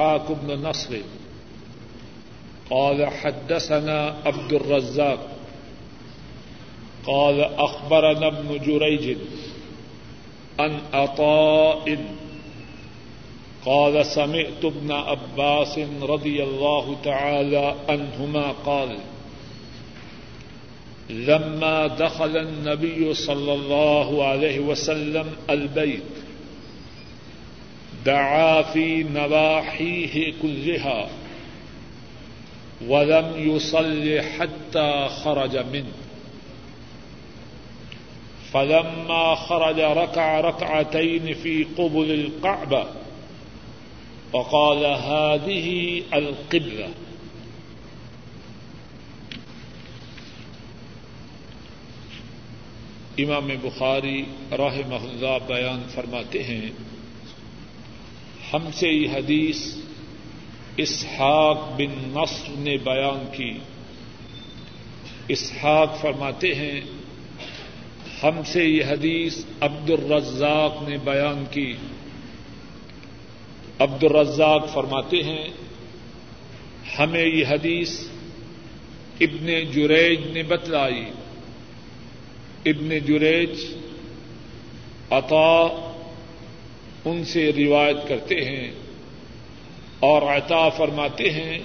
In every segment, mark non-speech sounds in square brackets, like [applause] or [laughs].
إسحاق بن نصر. قال حدثنا عبد الرزاق. قال أخبرنا ابن جريج عن عطاء. قال سمعت ابن عباس رضي الله تعالى عنهما قال لما دخل النبي صلى الله عليه وسلم البيت دعا في نواحيه كلها ولم يصل حتى خرج منه فلما خرج ركع ركعتين في قبل القعبة وقال هذه القبلة امام بخاری راہ محلہ بیان فرماتے ہیں ہم سے یہ حدیث اسحاق بن نصر نے بیان کی۔ اسحاق فرماتے ہیں، ہم سے یہ حدیث عبد الرزاق نے بیان کی۔ عبد الرزاق فرماتے ہیں، ہمیں یہ حدیث ابن جریج نے بتلائی۔ ابن جریج عطا ان سے روایت کرتے ہیں اور عطا فرماتے ہیں۔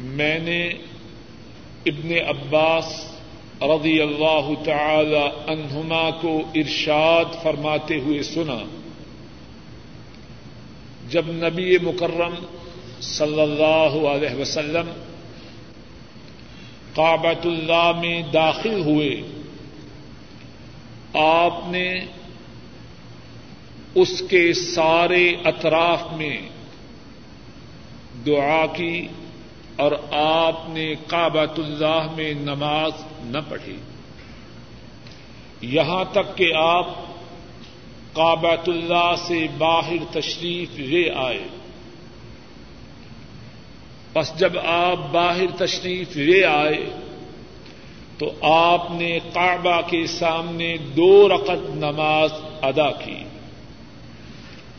میں نے ابن عباس رضی اللہ تعالی عنہما کو ارشاد فرماتے ہوئے سنا۔ جب نبی مکرم صلی اللہ علیہ وسلم کابت اللہ میں داخل ہوئے، آپ نے اس کے سارے اطراف میں دعا کی اور آپ نے کابت اللہ میں نماز نہ پڑھی۔ یہاں تک کہ آپ کابت اللہ سے باہر تشریف لے آئے۔ بس جب آپ باہر تشریف لے آئے تو آپ نے کعبہ کے سامنے دو رقط نماز ادا کی۔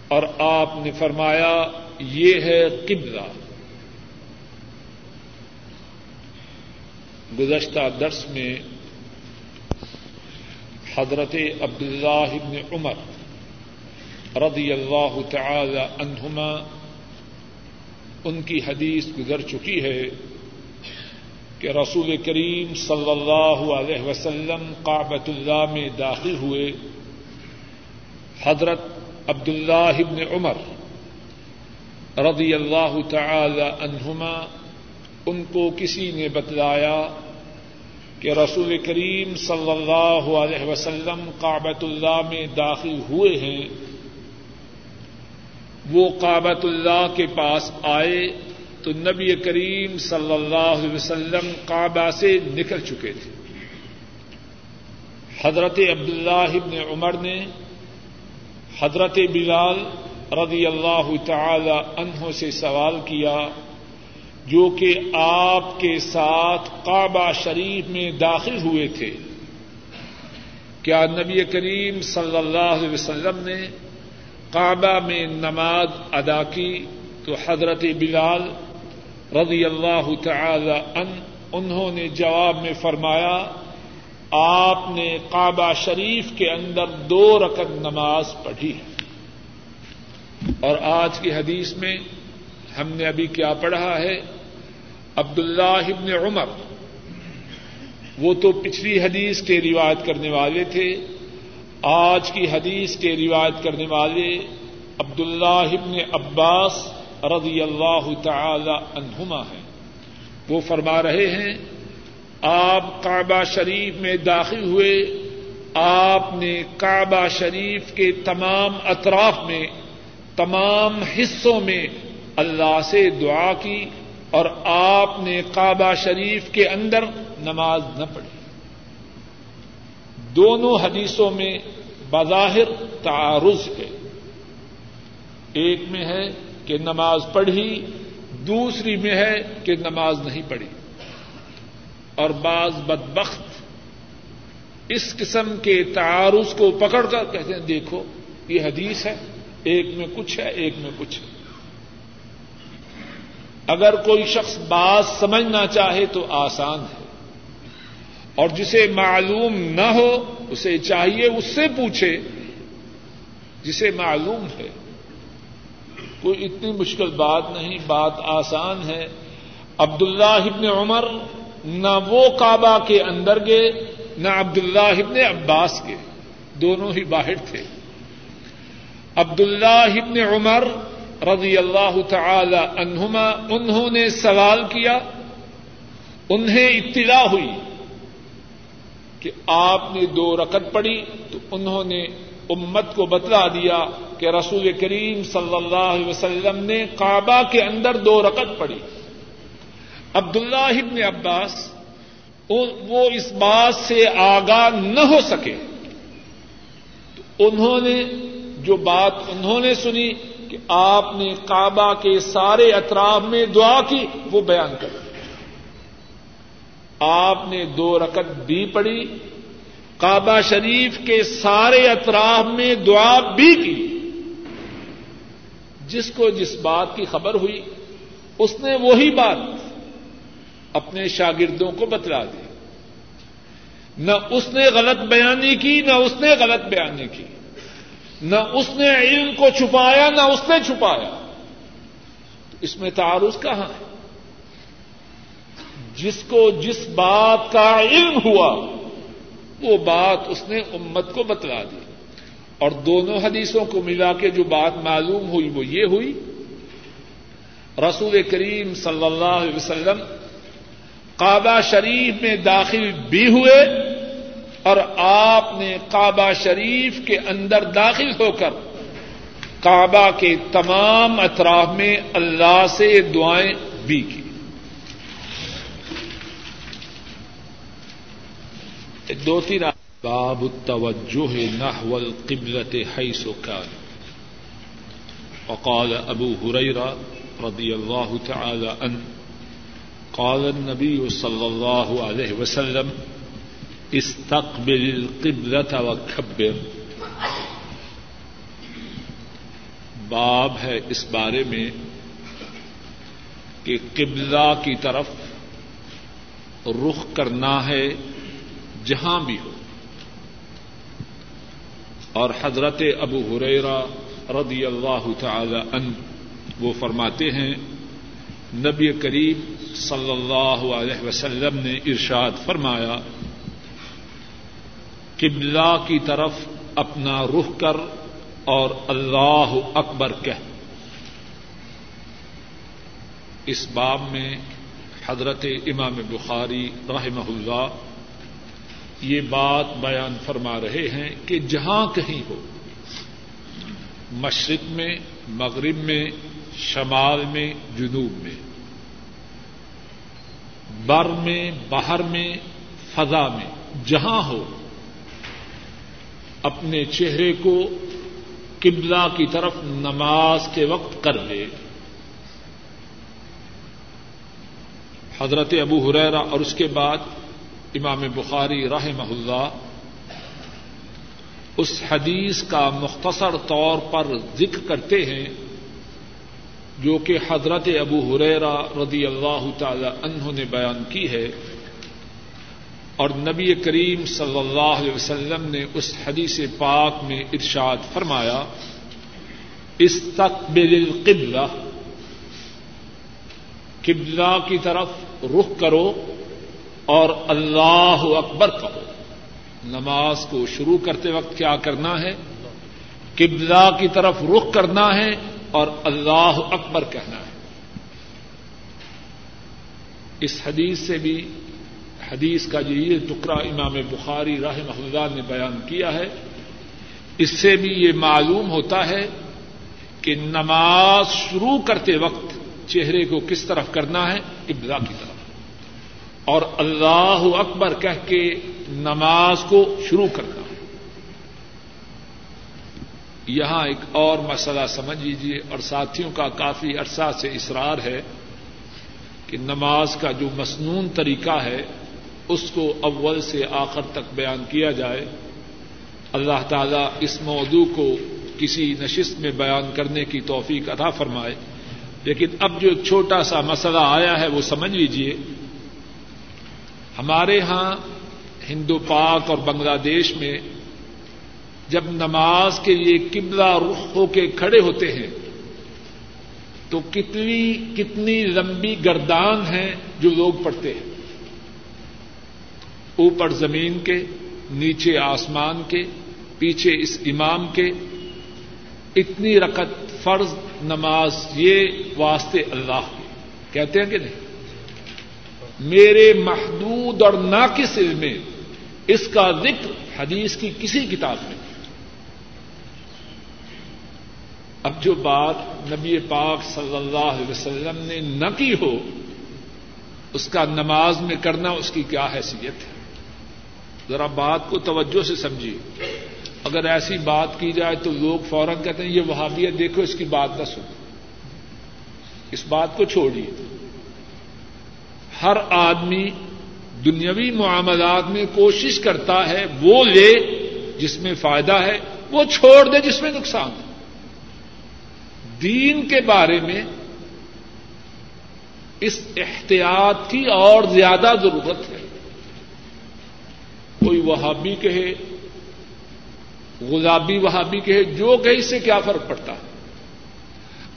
اور آپ نے فرمایا یہ ہے قبلہ۔ گزشتہ درس میں حضرت عبداللہ بن عمر رضی اللہ تعالی عنہما ان کی حدیث گزر چکی ہے کہ رسول کریم صلی اللہ علیہ وسلم کابت اللہ میں داخل ہوئے۔ حضرت عبداللہ بن عمر رضی اللہ تعالی عنہما ان کو کسی نے بتلایا کہ رسول کریم صلی اللہ علیہ وسلم کابت اللہ میں داخل ہوئے ہیں۔ وہ کابت اللہ کے پاس آئے تو نبی کریم صلی اللہ علیہ وسلم کعبہ سے نکل چکے تھے۔ حضرت عبداللہ ابن عمر نے حضرت بلال رضی اللہ تعالی عنہ سے سوال کیا جو کہ آپ کے ساتھ کعبہ شریف میں داخل ہوئے تھے۔ کیا نبی کریم صلی اللہ علیہ وسلم نے کعبہ میں نماز ادا کی؟ تو حضرت بلال رضی اللہ تعالی ان انہوں نے جواب میں فرمایا آپ نے کعبہ شریف کے اندر دو رقم نماز پڑھی ہے۔ اور آج کی حدیث میں ہم نے ابھی کیا پڑھا ہے؟ عبداللہ ابن عمر۔ وہ تو پچھلی حدیث کے روایت کرنے والے تھے۔ آج کی حدیث کے روایت کرنے والے عبداللہ ابن عباس رضی اللہ تعالی عنہما ہیں۔ وہ فرما رہے ہیں آپ کعبہ شریف میں داخل ہوئے، آپ نے کعبہ شریف کے تمام اطراف میں، تمام حصوں میں اللہ سے دعا کی اور آپ نے کعبہ شریف کے اندر نماز نہ پڑھی۔ دونوں حدیثوں میں بظاہر تعارض ہے۔ ایک میں ہے کہ نماز پڑھی، دوسری میں ہے کہ نماز نہیں پڑھی۔ اور بعض بدبخت اس قسم کے تعارض کو پکڑ کر کہتے ہیں، دیکھو، یہ حدیث ہے، ایک میں کچھ ہے، ایک میں کچھ ہے۔ اگر کوئی شخص بات سمجھنا چاہے تو آسان ہے۔ اور جسے معلوم نہ ہو، اسے چاہیے، اس سے پوچھے جسے معلوم ہے۔ کوئی اتنی مشکل بات نہیں، بات آسان ہے۔ عبد اللہ ابن عمر نہ وہ کعبہ کے اندر گئے، نہ عبد اللہ ابن عباس کے دونوں ہی باہر تھے۔ عبد اللہ ابن عمر رضی اللہ تعالی عنہما، انہوں نے سوال کیا، انہیں اطلاع ہوئی کہ آپ نے دو رکت پڑی تو انہوں نے امت کو بتلا دیا کہ رسول کریم صلی اللہ علیہ وسلم نے کعبہ کے اندر دو رکت پڑی عبد اللہ ابن عباس وہ اس بات سے آگاہ نہ ہو سکے۔ تو انہوں نے جو بات انہوں نے سنی کہ آپ نے کعبہ کے سارے اطراف میں دعا کی، وہ بیان کر آپ نے دو رکت بھی پڑی کعبہ شریف کے سارے اطراف میں دعا بھی کی۔ جس کو جس بات کی خبر ہوئی، اس نے وہی بات اپنے شاگردوں کو بتلا دی۔ نہ اس نے غلط بیانی کی، نہ اس نے غلط بیانی کی۔ نہ اس نے علم کو چھپایا، نہ اس نے چھپایا۔ اس میں تعارف کہاں ہے؟ جس کو جس بات کا علم ہوا، وہ بات اس نے امت کو بتلا دی۔ اور دونوں حدیثوں کو ملا کے جو بات معلوم ہوئی، وہ یہ ہوئی۔ رسول کریم صلی اللہ علیہ وسلم کعبہ شریف میں داخل بھی ہوئے اور آپ نے کعبہ شریف کے اندر داخل ہو کر کعبہ کے تمام اطراف میں اللہ سے دعائیں بھی کی۔ دو تین باب التوجہ نحو القبلة حيث كان وقال ابو هريرة رضي الله تعالى عنه قال النبي صلى الله عليه وسلم استقبل القبلة وكبر. باب ہے اس بارے میں کہ قبلہ کی طرف رخ کرنا ہے جہاں بھی ہو. اور حضرت ابو حریرا رضی اللہ تعالی ان وہ فرماتے ہیں نبی کریم صلی اللہ علیہ وسلم نے ارشاد فرمایا قبلہ کی طرف اپنا رخ کر اور اللہ اکبر کہہ۔ اس باب میں حضرت امام بخاری رحمہ اللہ یہ بات بیان فرما رہے ہیں کہ جہاں کہیں ہو، مشرق میں، مغرب میں شمال میں، جنوب میں۔ بر میں باہر میں، فضا میں۔ جہاں ہو، اپنے چہرے کو قبلہ کی طرف نماز کے وقت کر لے۔ حضرت ابو حریرا اور اس کے بعد امام بخاری رحمہ اللہ اس حدیث کا مختصر طور پر ذکر کرتے ہیں۔ جو کہ حضرت ابو حریرا رضی اللہ تعالی عنہ نے بیان کی ہے۔ اور نبی کریم صلی اللہ علیہ وسلم نے اس حدیث پاک میں ارشاد فرمایا، استقبل القبلہ، قبلہ کی طرف رخ کرو اور اللہ اکبر کہو۔ نماز کو شروع کرتے وقت کیا کرنا ہے؟ قبلہ کی طرف رخ کرنا ہے اور اللہ اکبر کہنا ہے۔ اس حدیث سے بھی حدیث کا یہ ٹکڑا امام بخاری راہ محلہ نے بیان کیا ہے، اس سے بھی یہ معلوم ہوتا ہے کہ نماز شروع کرتے وقت چہرے کو کس طرف کرنا ہے، قبلہ کی طرف۔ اور اللہ اکبر کہہ کے نماز کو شروع کرنا۔ یہاں ایک اور مسئلہ سمجھ لیجیے اور ساتھیوں کا کافی عرصہ سے اصرار ہے کہ نماز کا جو مصنون طریقہ ہے، اس کو اول سے آخر تک بیان کیا جائے۔ اللہ تعالی اس موضوع کو کسی نشست میں بیان کرنے کی توفیق ادا فرمائے۔ لیکن اب جو چھوٹا سا مسئلہ آیا ہے، وہ سمجھ لیجیے ہمارے ہاں ہندو پاک اور بنگلہ دیش میں جب نماز کے لیے قبلہ رخ ہو کے کھڑے ہوتے ہیں، تو کتنی کتنی لمبی گردان ہیں جو لوگ پڑھتے ہیں۔ اوپر زمین کے، نیچے آسمان کے، پیچھے اس امام کے۔ اتنی رقط فرض نماز یہ واسطے اللہ کے کہتے ہیں کہ نہیں؟ میرے محدود اور ناقص علم میں اس کا ذکر حدیث کی کسی کتاب میں اب جو بات نبی پاک صلی اللہ علیہ وسلم نے نہ کی ہو، اس کا نماز میں کرنا اس کی کیا حیثیت ہے؟ ذرا بات کو توجہ سے سمجھیے۔ اگر ایسی بات کی جائے تو لوگ فوراً کہتے ہیں، یہ وہابیت دیکھو، اس کی بات نہ سنو۔ اس بات کو چھوڑیے۔ ہر آدمی دنیاوی معاملات میں کوشش کرتا ہے، وہ لے جس میں فائدہ ہے، وہ چھوڑ دے جس میں نقصان ہے۔ دین کے بارے میں اس احتیاط کی اور زیادہ ضرورت ہے۔ کوئی وہابی کہے گلابی وہابی کہے، جو کہ اس سے کیا فرق پڑتا ہے؟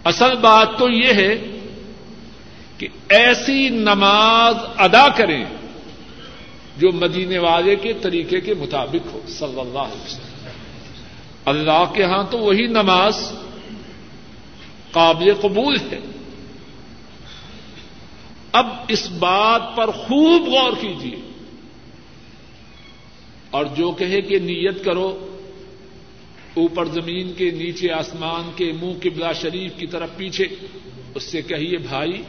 اصل بات تو یہ ہے کہ ایسی نماز ادا کریں جو مدینے والے کے طریقے کے مطابق ہو، صلی اللہ علیہ وسلم۔ اللہ کے ہاں تو وہی نماز قابل قبول ہے۔ اب اس بات پر خوب غور کیجیے اور جو کہے کہ نیت کرو، اوپر زمین کے، نیچے آسمان کے، منہ قبلہ شریف کی طرف پیچھے، اس سے کہیے، بھائی،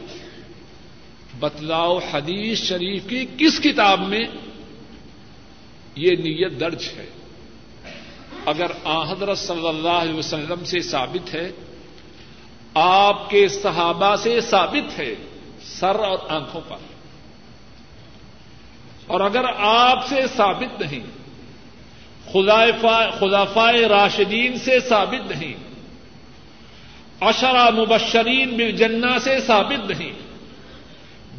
بتلاؤ حدیث شریف کی کس کتاب میں یہ نیت درج ہے؟ اگر حضرت صلی اللہ علیہ وسلم سے ثابت ہے آپ کے صحابہ سے ثابت ہے سر اور آنکھوں پر۔ اور اگر آپ سے ثابت نہیں خلافائے راشدین سے ثابت نہیں اشرا مبشرین بالجنہ سے ثابت نہیں،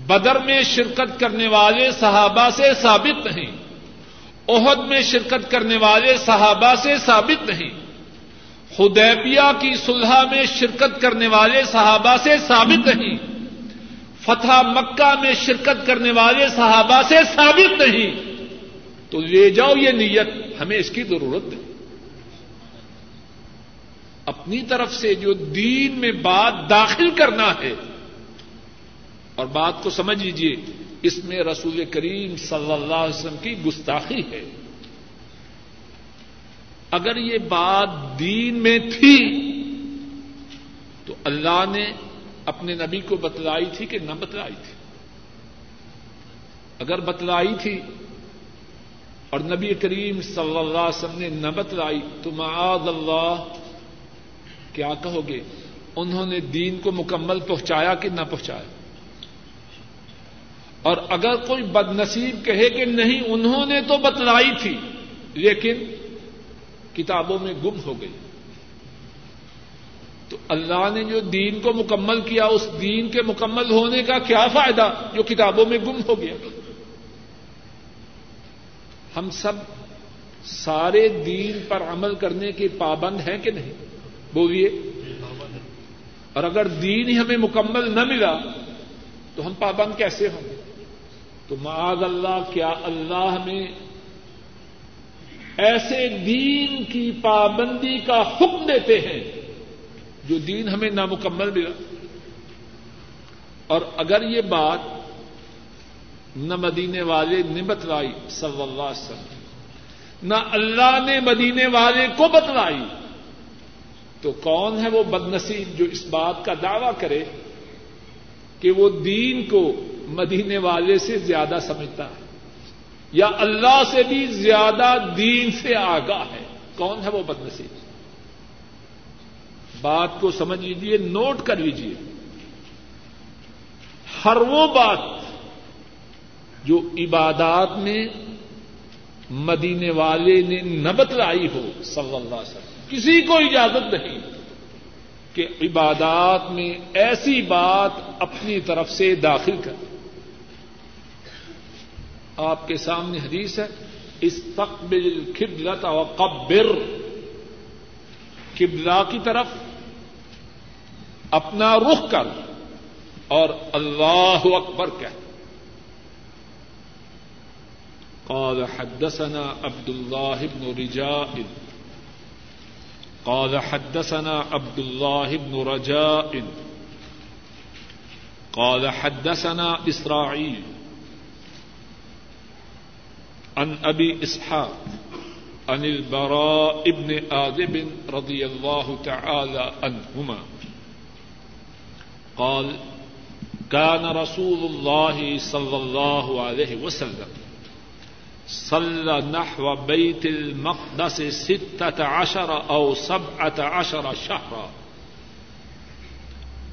بدر میں شرکت کرنے والے صحابہ سے ثابت نہیں عہد میں شرکت کرنے والے صحابہ سے ثابت نہیں۔ خدیبیہ کی صلح میں شرکت کرنے والے صحابہ سے ثابت نہیں۔ فتح مکہ میں شرکت کرنے والے صحابہ سے ثابت نہیں۔ تو لے جاؤ یہ نیت، ہمیں اس کی ضرورت نہیں۔ اپنی طرف سے جو دین میں بات داخل کرنا ہے، اور بات کو سمجھ لیجیے اس میں رسول کریم صلی اللہ علیہ وسلم کی گستاخی ہے۔ اگر یہ بات دین میں تھی تو اللہ نے اپنے نبی کو بتلائی تھی کہ نہ بتلائی تھی۔ اگر بتلائی تھی اور نبی کریم صلی اللہ علیہ وسلم نے نہ بتلائی تو معاذ اللہ، کیا کہو گے؟ انہوں نے دین کو مکمل پہنچایا کہ نہ پہنچایا؟ اور اگر کوئی بد نصیب کہے کہ نہیں، انہوں نے تو بتلائی تھی، لیکن کتابوں میں گم ہو گئی۔ تو اللہ نے جو دین کو مکمل کیا، اس دین کے مکمل ہونے کا کیا فائدہ جو کتابوں میں گم ہو گیا؟ ہم سب سارے دین پر عمل کرنے کے پابند ہیں کہ نہیں؟ بولیے۔ اور اگر دین ہی ہمیں مکمل نہ ملا، تو ہم پابند کیسے ہوں گے؟ تو معاذ اللہ، کیا اللہ میں ایسے دین کی پابندی کا حکم دیتے ہیں جو دین ہمیں نامکمل ملا اور اگر یہ بات نہ مدینے والے نے بتلائی صلی اللہ علیہ وسلم، نہ اللہ نے مدینے والے کو بتلائی، تو کون ہے وہ بد نصیب جو اس بات کا دعوی کرے کہ وہ دین کو مدینے والے سے زیادہ سمجھتا ہے؟ یا اللہ سے بھی زیادہ دین سے آگاہ ہے کون ہے وہ بد نصیب بات کو سمجھ لیجیے نوٹ کر لیجیے ہر وہ بات جو عبادات میں مدینے والے نے نہ بتلائی ہو، صلی اللہ علیہ وسلم، کسی کو اجازت نہیں کہ عبادات میں ایسی بات اپنی طرف سے داخل کر آپ کے سامنے حدیث ہے، استقبل القبلة وقبر۔ قبلہ کی طرف اپنا رخ کر اور اللہ اکبر کہ قال حدثنا عبد الله بن رجاء۔ قال حدثنا عبد الله بن رجاء۔ قال حدثنا إسرائيل عن أبي إسحاق عن البراء بن آذب رضي الله تعالى عنهما. قال كان رسول الله صلى الله عليه وسلم صلى نحو بيت المقدس ستة عشر أو سبعة عشر شهرا.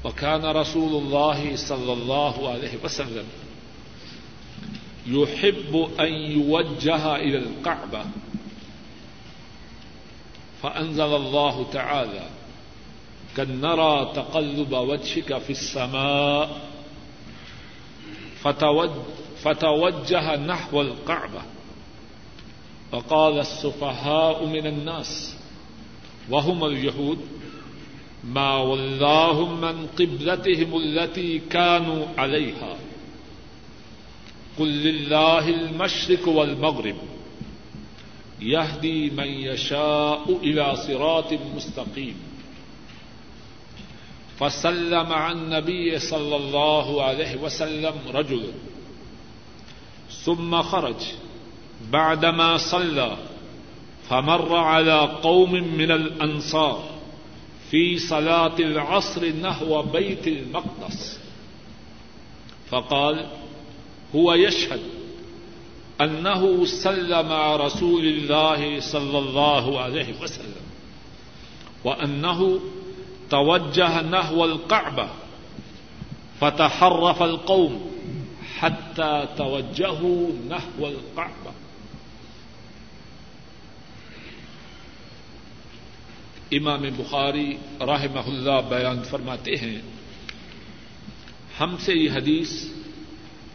وكان رسول الله صلى الله عليه وسلم يحب أن يوجه إلى الكعبة. فأنزل الله تعالى كن نرى تقلب وجهك في السماء فتوجه نحو الكعبة. فقال السفهاء من الناس وهم اليهود؟ ما ولاهم من قبلتهم التي كانوا عليها. قل لله المشرق والمغرب يهدي من يشاء إلى صراط مستقيم فسلم عن النبي صلى الله عليه وسلم رجل ثم خرج بعدما صلى فمر على قوم من الأنصار في صلاة العصر نحو بيت المقدس فقال هو يشهد أنه صلى مع رسول الله صلى الله عليه وسلم وأنه توجه نحو الكعبة فتحرف القوم حتى توجهوا نحو الكعبة امام بخاری راہ اللہ بیان فرماتے ہیں، ہم سے یہ حدیث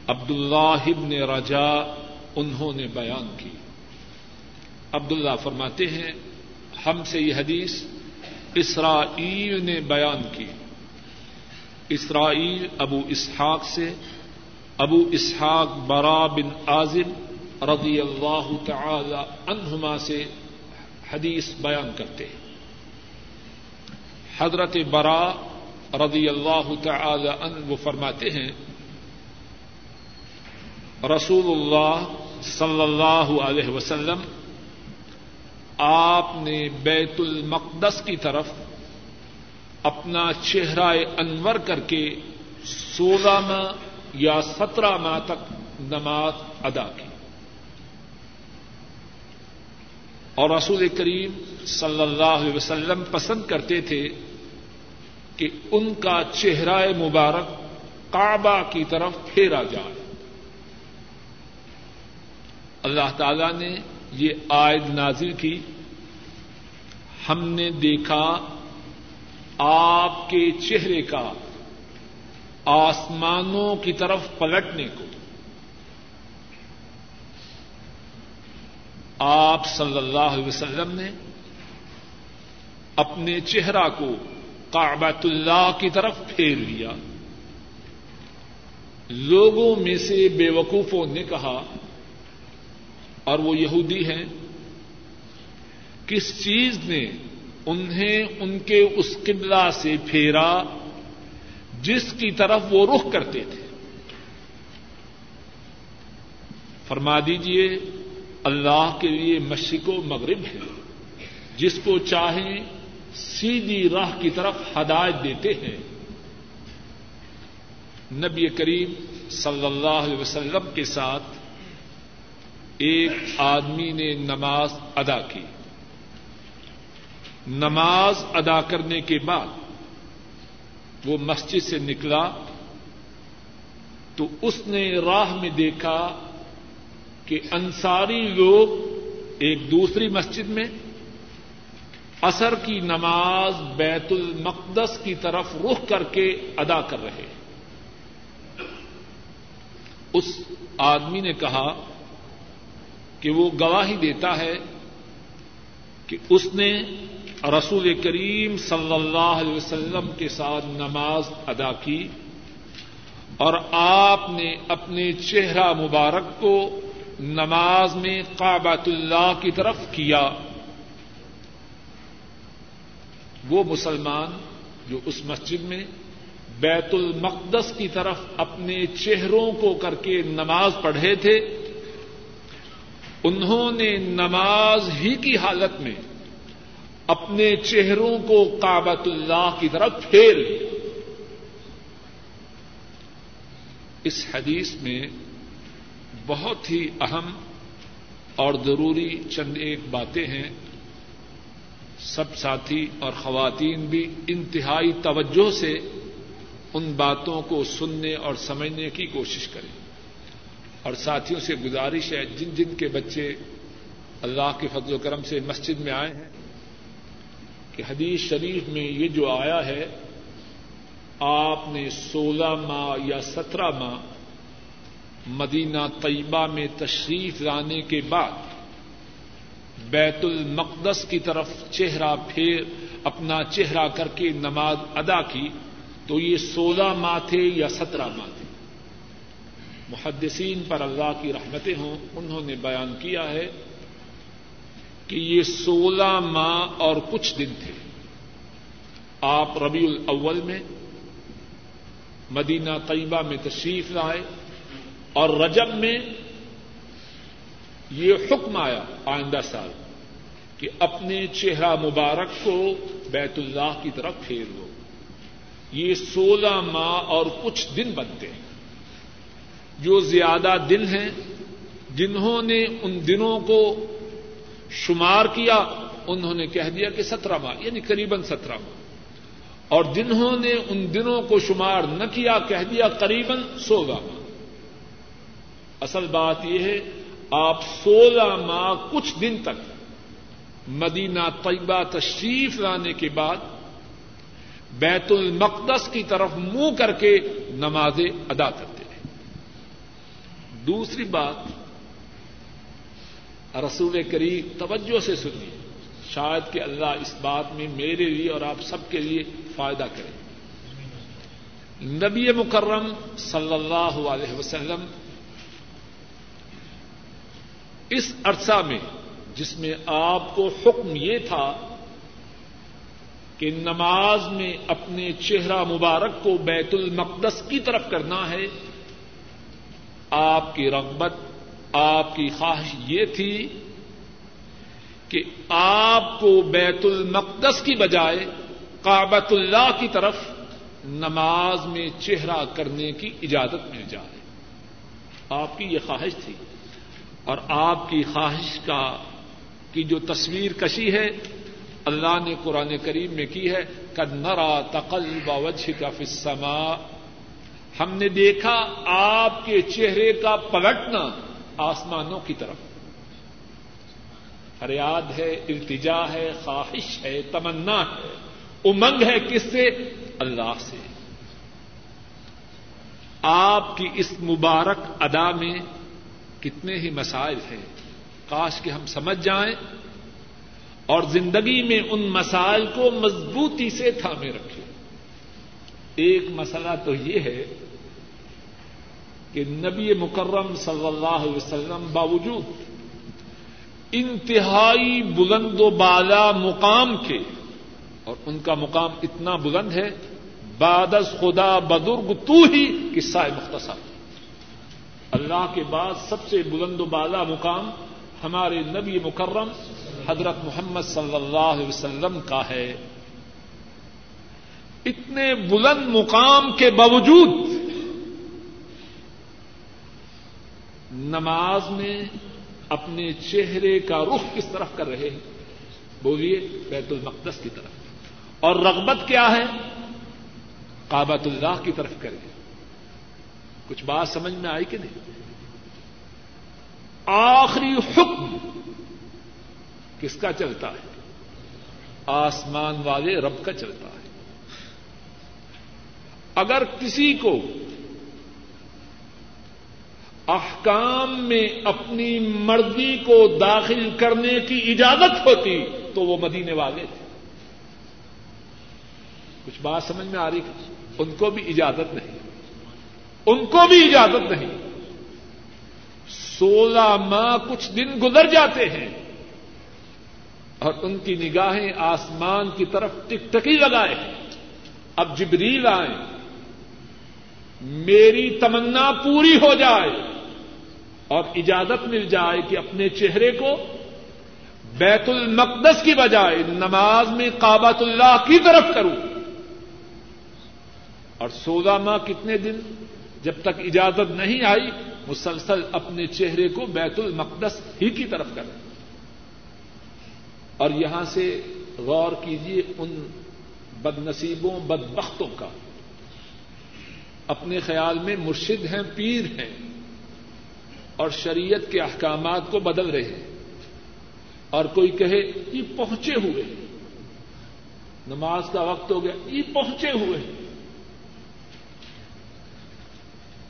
عبد اللہ ابن رجا انہوں نے بیان کی۔ عبد اللہ فرماتے ہیں، ہم سے یہ حدیث اسرائیل نے بیان کی۔ اسرائیل ابو اسحاق سے، ابو اسحاق برا بن عازم رضی اللہ تعالی عنہما سے حدیث بیان کرتے ہیں۔ حضرت برا رضی اللہ تعالی عنہ وہ فرماتے ہیں رسول اللہ صلی اللہ علیہ وسلم آپ نے بیت المقدس کی طرف اپنا چہرہ انور کر کے سولہ ماہ یا سترہ ماہ تک نماز ادا کی۔ اور رسول کریم صلی اللہ علیہ وسلم پسند کرتے تھے کہ ان کا چہرہ مبارک کعبہ کی طرف پھیرا جائے۔ اللہ تعالی نے یہ آئد نازل کی، ہم نے دیکھا آپ کے چہرے کا آسمانوں کی طرف پلٹنے کو۔ آپ صلی اللہ علیہ وسلم نے اپنے چہرہ کو کابت اللہ کی طرف پھیر لیا۔ لوگوں میں سے بے وقوفوں نے کہا اور وہ یہودی ہیں، کس چیز نے انہیں ان کے اس قبلہ سے پھیرا جس کی طرف وہ رخ کرتے تھے؟ فرما دیجیے اللہ کے لیے مشرق و مغرب ہے، جس کو چاہیں سیدھی راہ کی طرف ہدایت دیتے ہیں۔ نبی کریم صلی اللہ علیہ وسلم کے ساتھ ایک آدمی نے نماز ادا کی۔ نماز ادا کرنے کے بعد وہ مسجد سے نکلا تو اس نے راہ میں دیکھا کہ انصاری لوگ ایک دوسری مسجد میں اثر کی نماز بیت المقدس کی طرف رخ کر کے ادا کر رہے۔ اس آدمی نے کہا کہ وہ گواہی دیتا ہے کہ اس نے رسول کریم صلی اللہ علیہ وسلم کے ساتھ نماز ادا کی اور آپ نے اپنے چہرہ مبارک کو نماز میں کابت اللہ کی طرف کیا۔ وہ مسلمان جو اس مسجد میں بیت المقدس کی طرف اپنے چہروں کو کر کے نماز پڑھے تھے انہوں نے نماز ہی کی حالت میں اپنے چہروں کو کابت اللہ کی طرف پھیر لیا۔ اس حدیث میں بہت ہی اہم اور ضروری چند ایک باتیں ہیں۔ سب ساتھی اور خواتین بھی انتہائی توجہ سے ان باتوں کو سننے اور سمجھنے کی کوشش کریں۔ اور ساتھیوں سے گزارش ہے، جن جن کے بچے اللہ کے فضل و کرم سے مسجد میں آئے ہیں، کہ حدیث شریف میں یہ جو آیا ہے، آپ نے سولہ ماہ یا سترہ ماہ مدینہ طیبہ میں تشریف لانے کے بعد بیت المقدس کی طرف چہرہ پھیر، اپنا چہرہ کر کے نماز ادا کی، تو یہ سولہ ماہ تھے یا سترہ ماہ؟ تھے محدثین پر اللہ کی رحمتیں ہوں، انہوں نے بیان کیا ہے کہ یہ سولہ ماہ اور کچھ دن تھے۔ آپ ربیع الاول میں مدینہ طیبہ میں تشریف لائے اور رجب میں یہ حکم آیا آئندہ سال کہ اپنے چہرہ مبارک کو بیت اللہ کی طرف پھیر لو۔ یہ سولہ ماہ اور کچھ دن بنتے ہیں۔ جو زیادہ دن ہیں، جنہوں نے ان دنوں کو شمار کیا، انہوں نے کہہ دیا کہ سترہ ماہ یعنی قریب سترہ ماہ اور جنہوں نے ان دنوں کو شمار نہ کیا، کہہ دیا قریب سولہ ماہ اصل بات یہ ہے، آپ سولہ ماہ کچھ دن تک مدینہ طیبہ تشریف لانے کے بعد بیت المقدس کی طرف منہ کر کے نمازیں ادا کرتے رہے دوسری بات رسول کریم توجہ سے سنیے۔ شاید کہ اللہ اس بات میں میرے لیے اور آپ سب کے لیے فائدہ کرے۔ نبی مکرم صلی اللہ علیہ وسلم اس عرصہ میں جس میں آپ کو حکم یہ تھا کہ نماز میں اپنے چہرہ مبارک کو بیت المقدس کی طرف کرنا ہے آپ کی رغبت، آپ کی خواہش یہ تھی کہ آپ کو بیت المقدس کی بجائے کابت اللہ کی طرف نماز میں چہرہ کرنے کی اجازت مل جائے۔ آپ کی یہ خواہش تھی۔ اور آپ کی خواہش کا، کی جو تصویر کشی ہے، اللہ نے قرآن کریم میں کی ہے کنرا تقل وجہ کا فسما ہم نے دیکھا آپ کے چہرے کا پلٹنا آسمانوں کی طرف۔ فریاد ہے، التجا ہے، خواہش ہے، تمنا ہے۔ امنگ ہے کس سے؟ اللہ سے۔ آپ کی اس مبارک ادا میں کتنے ہی مسائل ہیں۔ کاش کہ ہم سمجھ جائیں اور زندگی میں ان مسائل کو مضبوطی سے تھامے رکھیں۔ ایک مسئلہ تو یہ ہے کہ نبی مکرم صلی اللہ علیہ وسلم باوجود انتہائی بلند و بالا مقام کے، اور ان کا مقام اتنا بلند ہے بادس خدا بدرگ تو ہی قصہ مختصر۔ اللہ کے بعد سب سے بلند و بالا مقام ہمارے نبی مکرم حضرت محمد صلی اللہ علیہ وسلم کا ہے۔ اتنے بلند مقام کے باوجود نماز میں اپنے چہرے کا رخ کس طرف کر رہے ہیں؟ بولیے، بیت المقدس کی طرف۔ اور رغبت کیا ہے؟ کابت اللہ کی طرف کرے۔ کچھ بات سمجھ میں آئی کہ نہیں؟ آخری حکم کس کا چلتا ہے؟ آسمان والے رب کا چلتا ہے۔ اگر کسی کو احکام میں اپنی مرضی کو داخل کرنے کی اجازت ہوتی تو وہ مدینے والے تھے۔ کچھ بات سمجھ میں آ رہی ان کو بھی اجازت نہیں۔ ان کو بھی اجازت نہیں۔ سولہ ماہ کچھ دن گزر جاتے ہیں اور ان کی نگاہیں آسمان کی طرف ٹک ٹکی لگائے اب جبریل آئے میری تمنا پوری ہو جائے۔ اور اجازت مل جائے کہ اپنے چہرے کو بیت المقدس کی بجائے نماز میں کابت اللہ کی طرف کروں۔ اور سولہ ماہ کتنے دن جب تک اجازت نہیں آئی، مسلسل اپنے چہرے کو بیت المقدس ہی کی طرف کریں۔ اور یہاں سے غور کیجیے ان بد نصیبوں بد بختوں کا۔ اپنے خیال میں مرشد ہیں، پیر ہیں۔ اور شریعت کے احکامات کو بدل رہے ہیں اور کوئی کہے یہ پہنچے ہوئے نماز کا وقت ہو گیا، یہ پہنچے ہوئے ہیں۔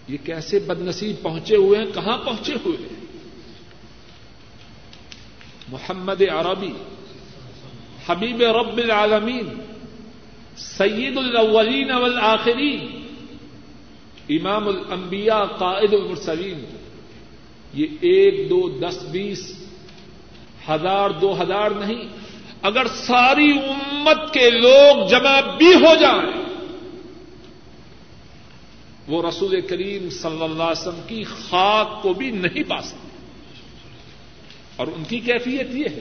یہ کیسے بد نصیب پہنچے ہوئے ہیں، کہاں پہنچے ہوئے ہیں؟ محمد عربی، حبیب رب العالمین، سید الاولین والآخرین، امام الانبیاء قائد المرسلین۔ یہ ایک دو دس بیس ہزار دو ہزار نہیں، اگر ساری امت کے لوگ جمع بھی ہو جائیں، وہ رسول کریم صلی اللہ علیہ وسلم کی خاک کو بھی نہیں پا سکتے۔ اور ان کی کیفیت یہ ہے،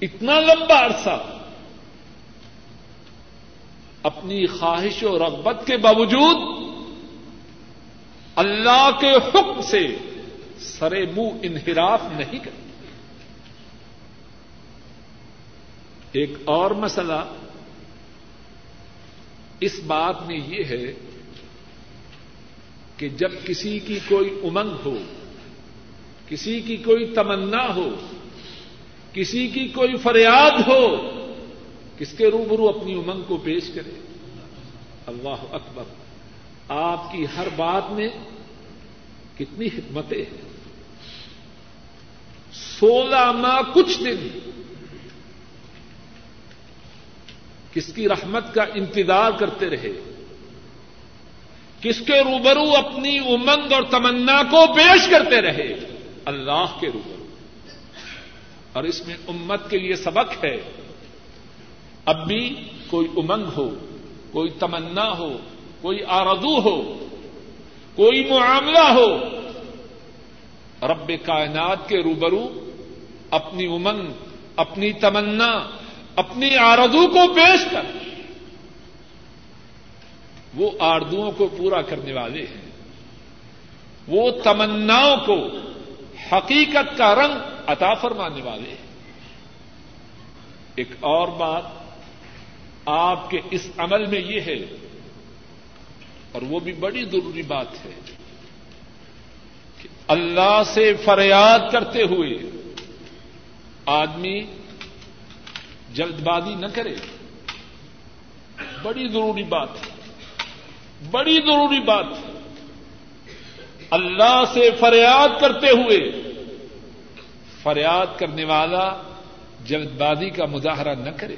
اتنا لمبا عرصہ اپنی خواہش و رغبت کے باوجود اللہ کے حکم سے سرے منہ انحراف نہیں کرتے۔ ایک اور مسئلہ اس بات میں یہ ہے کہ جب کسی کی کوئی امنگ ہو، کسی کی کوئی تمنا ہو، کسی کی کوئی فریاد ہو، کس کے روبرو اپنی امنگ کو پیش کرے؟ اللہ اکبر۔ آپ کی ہر بات میں کتنی حکمتیں ہیں۔ سولہ ماہ کچھ دن۔ کس کی رحمت کا انتظار کرتے رہے۔ کس کے روبرو اپنی امنگ اور تمنا کو پیش کرتے رہے۔ اللہ کے روبرو۔ اور اس میں امت کے لیے سبق ہے۔ اب بھی کوئی امنگ ہو، کوئی تمنا ہو، کوئی آردو ہو کوئی معاملہ ہو، رب کائنات کے روبرو اپنی امنگ اپنی تمنا، اپنی آردو کو پیش کر۔ وہ آردوؤں کو پورا کرنے والے ہیں۔ وہ تمناؤں کو حقیقت کا رنگ عطا فرمانے والے ہیں۔ ایک اور بات آپ کے اس عمل میں یہ ہے۔ اور وہ بھی بڑی ضروری بات ہے کہ اللہ سے فریاد کرتے ہوئے آدمی جلد بازی نہ کرے۔ بڑی ضروری بات ہے۔ بڑی ضروری بات ہے۔ اللہ سے فریاد کرتے ہوئے فریاد کرنے والا جلد بازی کا مظاہرہ نہ کرے۔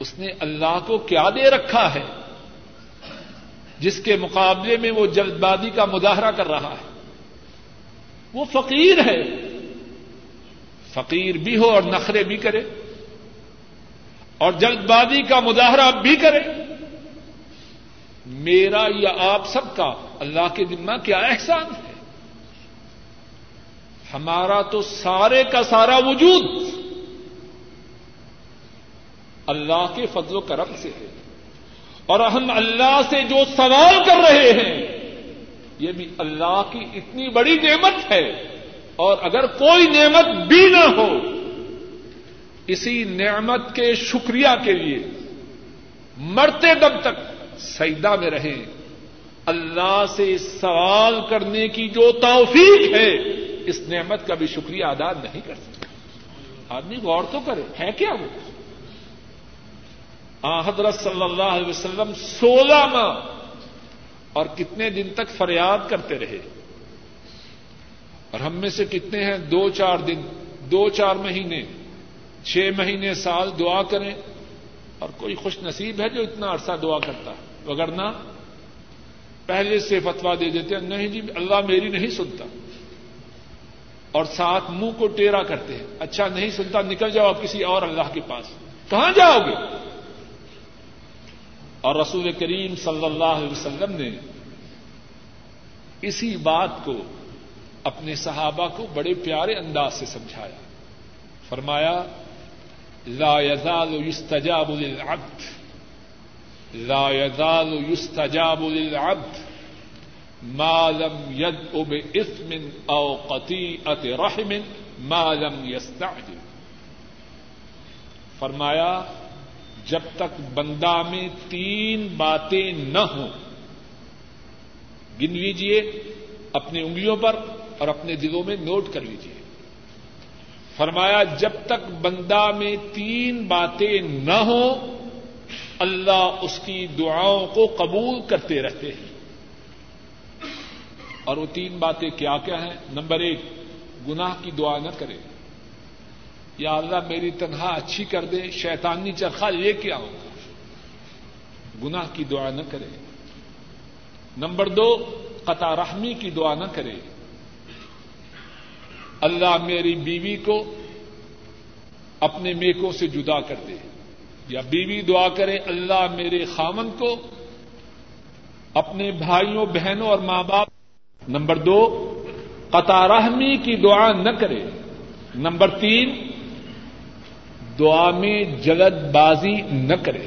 اس نے اللہ کو کیا دے رکھا ہے؟ جس کے مقابلے میں وہ جلد بازی کا مظاہرہ کر رہا ہے۔ وہ فقیر ہے۔ فقیر بھی ہو اور نخرے بھی کرے۔ اور جلد بازی کا مظاہرہ بھی کرے۔ میرا یا آپ سب کا اللہ کے ذمہ کیا احسان ہے؟ ہمارا تو سارے کا سارا وجود اللہ کے فضل و کرم سے ہے۔ اور ہم اللہ سے جو سوال کر رہے ہیں، یہ بھی اللہ کی اتنی بڑی نعمت ہے۔ اور اگر کوئی نعمت بھی نہ ہو، اسی نعمت کے شکریہ کے لیے مرتے دم تک سیدا میں رہیں۔ اللہ سے سوال کرنے کی جو توفیق ہے، اس نعمت کا بھی شکریہ ادا نہیں کر سکتے۔ آدمی غور تو کرے، ہے کیا وہ؟ حضرت صلی اللہ علیہ وسلم سولہ ماہ اور کتنے دن تک فریاد کرتے رہے۔ اور ہم میں سے کتنے ہیں؟ دو چار دن، دو چار مہینے، چھ مہینے سال دعا کریں۔ اور کوئی خوش نصیب ہے جو اتنا عرصہ دعا کرتا ہے؟ وگرنہ پہلے سے فتوا دے دیتے ہیں، نہیں جی اللہ میری نہیں سنتا۔ اور ساتھ منہ کو ٹیرا کرتے ہیں اچھا نہیں سنتا، نکل جاؤ آپ کسی اور اللہ کے پاس۔ کہاں جاؤ گے؟ اور رسول کریم صلی اللہ علیہ وسلم نے اسی بات کو اپنے صحابہ کو بڑے پیارے انداز سے سمجھایا۔ فرمایا، لا يزال يستجاب للعبد، لا يزال يستجاب للعبد ما لم يدع بإثم او قطيعة رحم ما لم يستعجل فرمایا جب تک بندہ میں تین باتیں نہ ہوں، گن لیجیے اپنی انگلیوں پر اور اپنے دلوں میں نوٹ کر لیجیے فرمایا، جب تک بندہ میں تین باتیں نہ ہوں، اللہ اس کی دعاؤں کو قبول کرتے رہتے ہیں۔ اور وہ تین باتیں کیا کیا ہیں؟ نمبر ایک، گناہ کی دعا نہ کرے۔ یا اللہ میری تنہا اچھی کر دے شیطانی چرخا لے کے آؤں گناہ کی دعا نہ کرے۔ نمبر دو، قطع رحمی کی دعا نہ کرے۔ اللہ میری بیوی کو اپنے میکوں سے جدا کر دے۔ یا بیوی دعا کرے، اللہ میرے خامن کو اپنے بھائیوں، بہنوں اور ماں باپ۔ نمبر دو، قطع رحمی کی دعا نہ کرے۔ نمبر تین دعا میں جلد بازی نہ کرے۔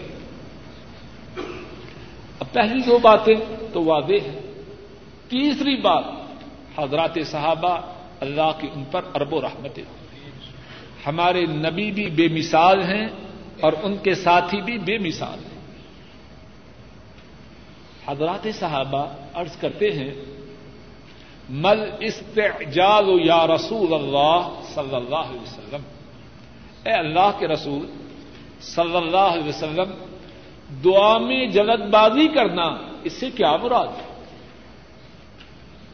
اب پہلی دو باتیں تو واضح ہیں۔ تیسری بات، حضرات صحابہ اللہ کی ان پر ارب و رحمتیں۔ ہمارے نبی بھی بے مثال ہیں اور ان کے ساتھی بھی بے مثال ہیں۔ حضرات صحابہ عرض کرتے ہیں، مل استعجال یا رسول اللہ صلی اللہ علیہ وسلم؟ اے اللہ کے رسول صلی اللہ علیہ وسلم، دعا میں جلد بازی کرنا، اس سے کیا مراد ہے؟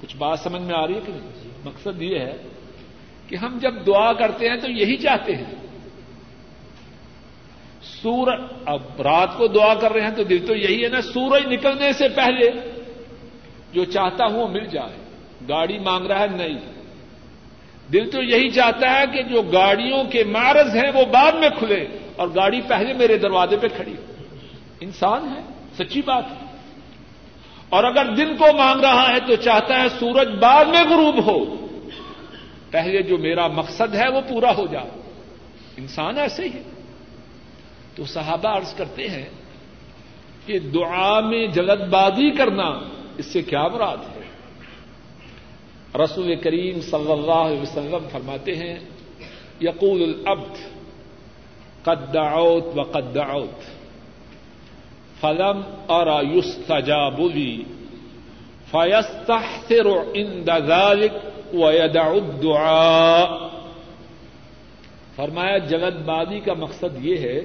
کچھ بات سمجھ میں آ رہی ہے کہ نہیں؟ مقصد یہ ہے کہ ہم جب دعا کرتے ہیں تو یہی چاہتے ہیں۔ سور اب رات کو دعا کر رہے ہیں تو دل تو یہی ہے نا سورج نکلنے سے پہلے جو چاہتا ہوں وہ مل جائے۔ گاڑی مانگ رہا ہے، نہیں۔ دل تو یہی چاہتا ہے کہ جو گاڑیوں کے مارز ہیں وہ بعد میں کھلے اور گاڑی پہلے میرے دروازے پہ کھڑی ہو۔ انسان ہے، سچی بات ہے۔ اور اگر دن کو مانگ رہا ہے تو چاہتا ہے سورج بعد میں غروب ہو۔ پہلے جو میرا مقصد ہے وہ پورا ہو جائے انسان ایسے ہی۔ تو صحابہ عرض کرتے ہیں کہ دعا میں جلد بازی کرنا اس سے کیا مراد ہے؟ رسول کریم صلی اللہ علیہ وسلم فرماتے ہیں، یقول العبد، قد دعوت و قد دعوت، فلم ارا يستجاب لي فيستحسر عند ذلك ويدع الدعاء۔ فرمایا، جلد بازی کا مقصد یہ ہے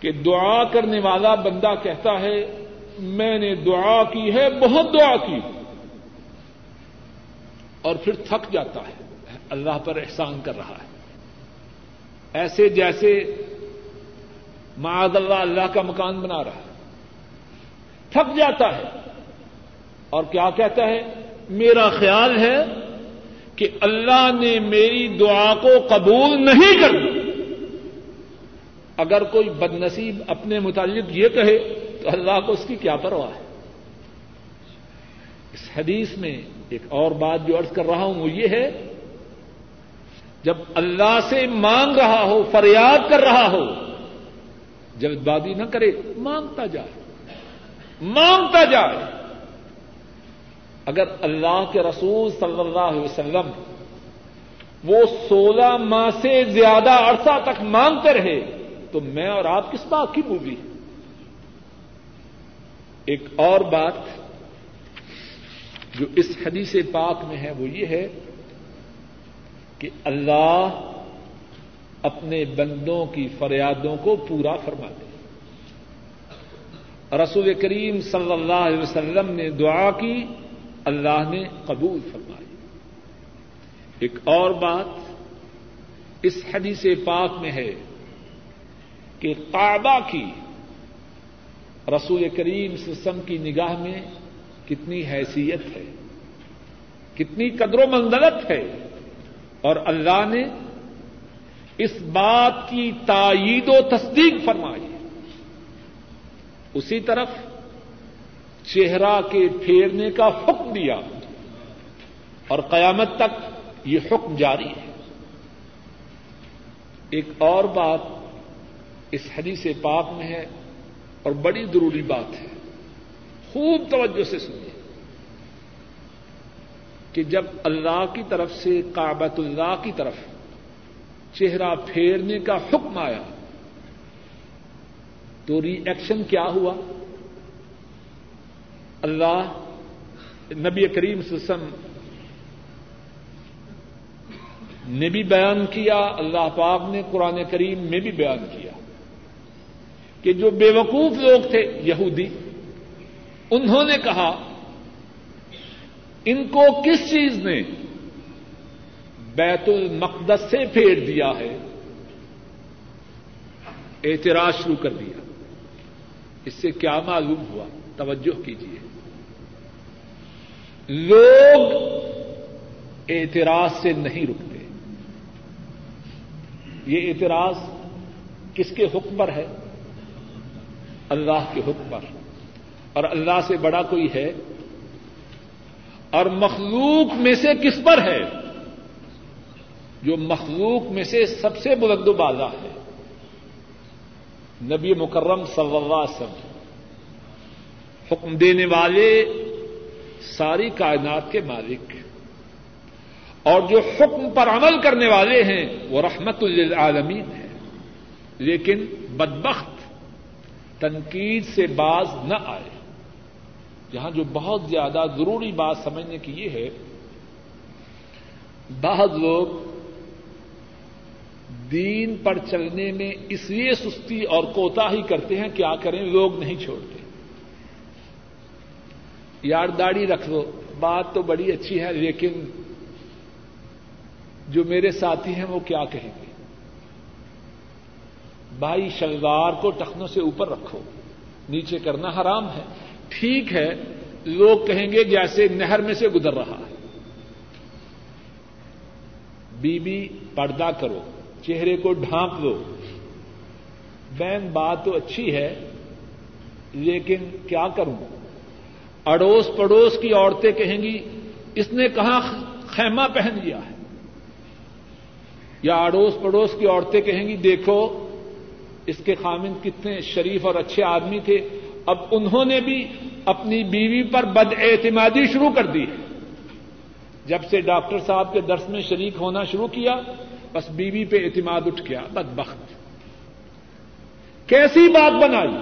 کہ دعا کرنے والا بندہ کہتا ہے، میں نے دعا کی ہے، بہت دعا کی۔ اور پھر تھک جاتا ہے۔ اللہ پر احسان کر رہا ہے۔ ایسے جیسے معاذ اللہ اللہ کا مکان بنا رہا ہے۔ تھک جاتا ہے۔ اور کیا کہتا ہے؟ میرا خیال ہے کہ اللہ نے میری دعا کو قبول نہیں کر اگر کوئی بد نصیب اپنے متعلق یہ کہے تو اللہ کو اس کی کیا پرواہ ہے؟ اس حدیث میں ایک اور بات جو ارض کر رہا ہوں وہ یہ ہے، جب اللہ سے مانگ رہا ہو، فریاد کر رہا ہو، جلد بازی نہ کرے، مانگتا جائے۔ مانگتا جائے۔ اگر اللہ کے رسول صلی اللہ علیہ وسلم وہ سولہ ماہ سے زیادہ عرصہ تک مانگتے رہے، تو میں اور آپ کس بات کی مووی ایک اور بات جو اس حدیث پاک میں ہے وہ یہ ہے کہ اللہ اپنے بندوں کی فریادوں کو پورا فرما دے رسول کریم صلی اللہ علیہ وسلم نے دعا کی، اللہ نے قبول فرمائی۔ ایک اور بات اس حدیث پاک میں ہے کہ کعبہ کی رسول کریم سسم کی نگاہ میں کتنی حیثیت ہے، کتنی قدر و منزلت ہے۔ اور اللہ نے اس بات کی تائید و تصدیق فرمائی۔ اسی طرف چہرہ کے پھیرنے کا حکم دیا۔ اور قیامت تک یہ حکم جاری ہے۔ ایک اور بات اس حدیث پاک میں ہے اور بڑی ضروری بات ہے۔ خوب توجہ سے سنیے کہ جب اللہ کی طرف سے کابت اللہ کی طرف چہرہ پھیرنے کا حکم آیا، تو ری ایکشن کیا ہوا؟ اللہ نبی کریم سسم نے بھی بیان کیا، اللہ پاک نے قرآن کریم میں بھی بیان کیا کہ جو بے وقوف لوگ تھے، یہودی انہوں نے کہا، ان کو کس چیز نے بیت المقدس سے پھیر دیا ہے؟ اعتراض شروع کر دیا۔ اس سے کیا معلوم ہوا؟ توجہ کیجیے لوگ اعتراض سے نہیں رکتے۔ یہ اعتراض کس کے حکم پر ہے؟ اللہ کے حکم پر۔ اور اللہ سے بڑا کوئی ہے؟ اور مخلوق میں سے کس پر ہے؟ جو مخلوق میں سے سب سے بلند و بالا ہے۔ نبی مکرم صلی اللہ علیہ وسلم، حکم دینے والے ساری کائنات کے مالک، اور جو حکم پر عمل کرنے والے ہیں، وہ رحمت للعالمین ہے۔ لیکن بدبخت تنقید سے باز نہ آئے۔ یہاں جو بہت زیادہ ضروری بات سمجھنے کی یہ ہے، بعض لوگ دین پر چلنے میں اس لیے سستی اور کوتا ہی کرتے ہیں کیا کریں لوگ نہیں چھوڑتے۔ یار داڑھی رکھ لو، بات تو بڑی اچھی ہے، لیکن جو میرے ساتھی ہیں وہ کیا کہیں گے؟ بھائی شلوار کو ٹخنوں سے اوپر رکھو، نیچے کرنا حرام ہے۔ ٹھیک ہے، لوگ کہیں گے جیسے نہر میں سے گزر رہا ہے۔ بی بی پردہ کرو، چہرے کو ڈھانپ دو۔ بین بات تو اچھی ہے، لیکن کیا کروں؟ اڑوس پڑوس کی عورتیں کہیں گی، اس نے کہاں خیمہ پہن لیا ہے؟ یا اڑوس پڑوس کی عورتیں کہیں گی، دیکھو، اس کے خامن کتنے شریف اور اچھے آدمی تھے۔ اب انہوں نے بھی اپنی بیوی پر بد اعتمادی شروع کر دی جب سے ڈاکٹر صاحب کے درس میں شریک ہونا شروع کیا، بس بیوی پہ اعتماد اٹھ گیا بد بخت کیسی بات بنائی؟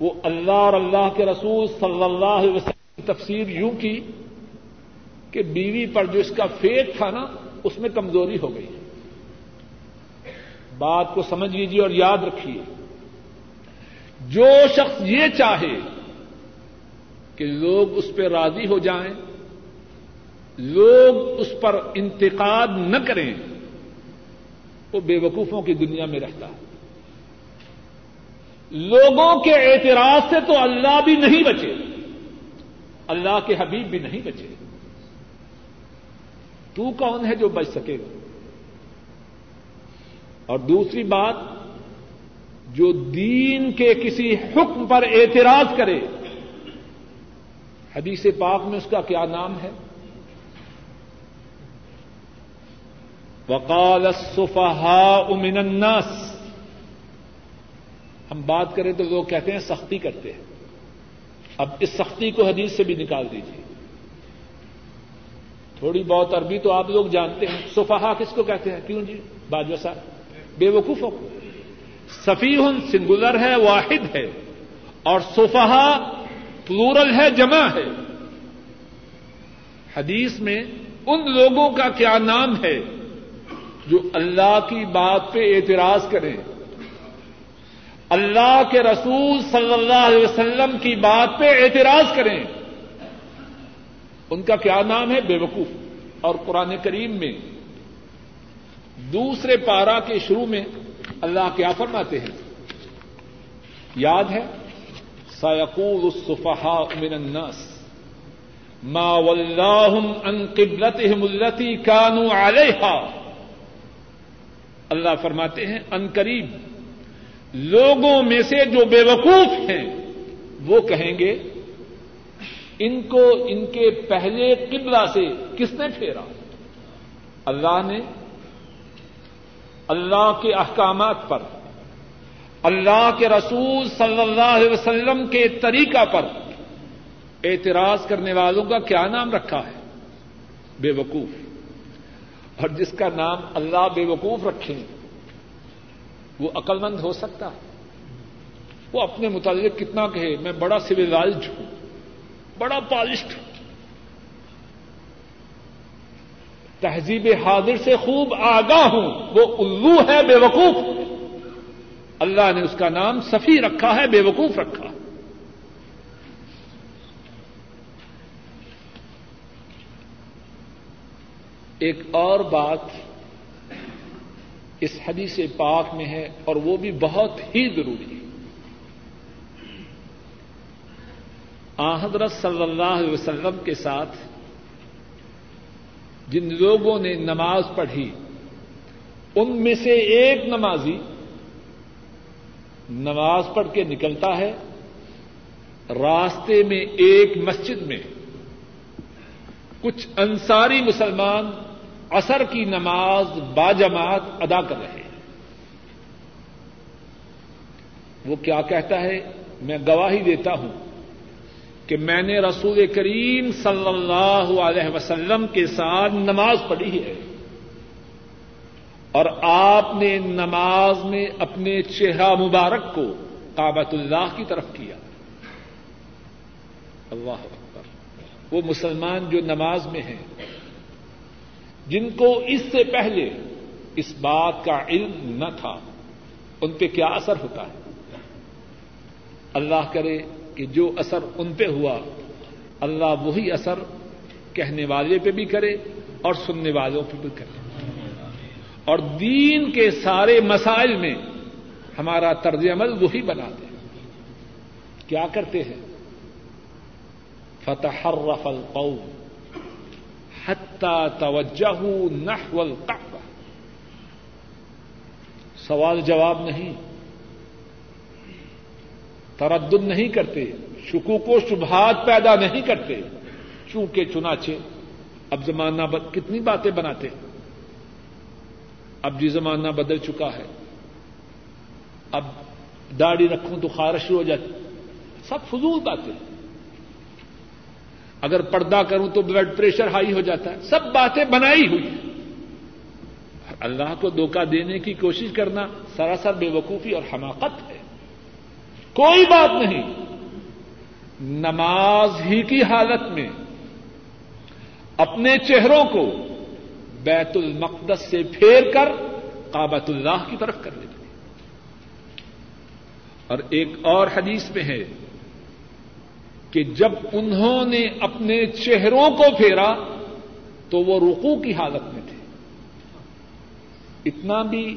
وہ اللہ اور اللہ کے رسول صلی اللہ علیہ وسلم کی تفسیر یوں کی کہ بیوی پر جو اس کا فیٹ تھا نا، اس میں کمزوری ہو گئی۔ بات کو سمجھ لیجیے اور یاد رکھیے۔ جو شخص یہ چاہے کہ لوگ اس پہ راضی ہو جائیں، لوگ اس پر انتقاد نہ کریں، وہ بے وقوفوں کی دنیا میں رہتا ہے۔ لوگوں کے اعتراض سے تو اللہ بھی نہیں بچے، اللہ کے حبیب بھی نہیں بچے۔ تو کون ہے جو بچ سکے گا؟ اور دوسری بات جو دین کے کسی حکم پر اعتراض کرے۔ حدیث پاک میں اس کا کیا نام ہے؟ وقال السفهاء من الناس۔ ہم بات کریں تو لوگ کہتے ہیں سختی کرتے ہیں۔ اب اس سختی کو حدیث سے بھی نکال دیجیے تھوڑی بہت عربی تو آپ لوگ جانتے ہیں۔ صفحا کس کو کہتے ہیں؟ کیوں جی؟ باجو صاحب۔ بے وقوفوں کو سفی سنگولر ہے، واحد ہے۔ اور صفحا پلورل ہے، جمع ہے۔ حدیث میں ان لوگوں کا کیا نام ہے جو اللہ کی بات پہ اعتراض کریں۔ اللہ کے رسول صلی اللہ علیہ وسلم کی بات پہ اعتراض کریں۔ ان کا کیا نام ہے؟ بے وقوف۔ اور قرآن کریم میں دوسرے پارا کے شروع میں اللہ کیا فرماتے ہیں؟ یاد ہے؟ سیقول الصفحاء من الناس ما ولاہم ان قبلتہم التي كانوا علیہا اللہ فرماتے ہیں، ان قریب، لوگوں میں سے جو بے وقوف ہیں، وہ کہیں گے، ان کو ان کے پہلے قبلہ سے کس نے پھیرا؟ اللہ نے اللہ کے احکامات پر، اللہ کے رسول صلی اللہ علیہ وسلم کے طریقہ پر اعتراض کرنے والوں کا کیا نام رکھا ہے؟ بے وقوف۔ اور جس کا نام اللہ بے وقوف رکھے، وہ عقل مند ہو سکتا ہے؟ وہ اپنے متعلق کتنا کہے، میں بڑا سویلائزڈ ہوں، بڑا پالسٹ ہوں تہذیب حاضر سے خوب آگاہ ہوں۔ وہ الو ہے بے وقوف۔ اللہ نے اس کا نام سفی رکھا ہے، بے وقوف رکھا۔ ایک اور بات اس حدیث پاک میں ہے اور وہ بھی بہت ہی ضروری ہے۔ حضرت صلی اللہ علیہ وسلم کے ساتھ جن لوگوں نے نماز پڑھی، ان میں سے ایک نمازی نماز پڑھ کے نکلتا ہے راستے میں ایک مسجد میں۔ کچھ انصاری مسلمان اثر کی نماز باجماعت ادا کر رہے ہیں۔ وہ کیا کہتا ہے؟ میں گواہی دیتا ہوں کہ میں نے رسول کریم صلی اللہ علیہ وسلم کے ساتھ نماز پڑھی ہے۔ اور آپ نے نماز میں اپنے چہرہ مبارک کو کابت اللہ کی طرف کیا۔ اللہ اکبر۔ وہ مسلمان جو نماز میں ہیں، جن کو اس سے پہلے اس بات کا علم نہ تھا، ان پہ کیا اثر ہوتا ہے؟ اللہ کرے کہ جو اثر ان پہ ہوا، اللہ وہی اثر کہنے والے پہ بھی کرے اور سننے والوں پہ بھی کرے۔ اور دین کے سارے مسائل میں ہمارا طرز عمل وہی بنا دے کیا کرتے ہیں؟ فتح رفل القوم حتى توجہ نحو القعبہ۔ سوال جواب نہیں۔ تردد نہیں کرتے، شکوک و شبہات پیدا نہیں کرتے۔ چونکہ چنانچہ اب زمانہ بد... کتنی باتیں بناتے اب جی زمانہ بدل چکا ہے۔ اب داڑھی رکھوں تو خارش ہو جاتی۔ سب فضول باتیں۔ اگر پردہ کروں تو بلڈ پریشر ہائی ہو جاتا ہے۔ سب باتیں بنائی ہوئی اللہ کو دھوکہ دینے کی کوشش کرنا سراسر بے وقوفی اور حماقت ہے۔ کوئی بات نہیں۔ نماز ہی کی حالت میں اپنے چہروں کو بیت المقدس سے پھیر کر کابت اللہ کی طرف کر لیتے اور ایک اور حدیث میں ہے کہ جب انہوں نے اپنے چہروں کو پھیرا تو وہ رکو کی حالت میں تھے۔ اتنا بھی،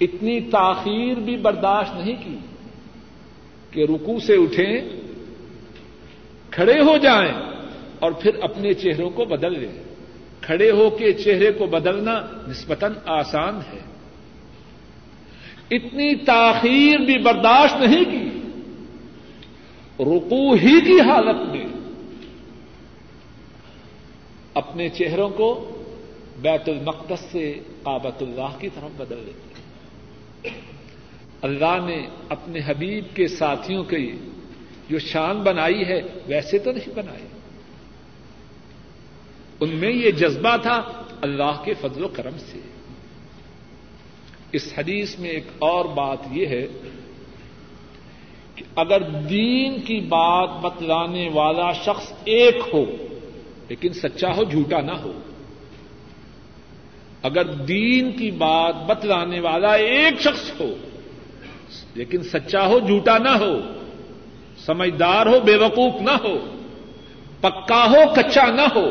اتنی تاخیر بھی برداشت نہیں کی۔ کہ رکو سے اٹھیں، کھڑے ہو جائیں اور پھر اپنے چہروں کو بدل لیں۔ کھڑے ہو کے چہرے کو بدلنا نسبتاً آسان ہے۔ اتنی تاخیر بھی برداشت نہیں کی۔ رکو ہی کی حالت میں اپنے چہروں کو بیت المقدس سے کابت اللہ کی طرف بدل دیتے اللہ نے اپنے حبیب کے ساتھیوں کی جو شان بنائی ہے، ویسے تو نہیں بنائی۔ ان میں یہ جذبہ تھا اللہ کے فضل و کرم سے۔ اس حدیث میں ایک اور بات یہ ہے کہ اگر دین کی بات بتلانے والا شخص ایک ہو، لیکن سچا ہو، جھوٹا نہ ہو، اگر دین کی بات بتلانے والا ایک شخص ہو لیکن سچا ہو، جھوٹا نہ ہو، سمجھدار ہو، بے وقوف نہ ہو، پکا ہو، کچا نہ ہو،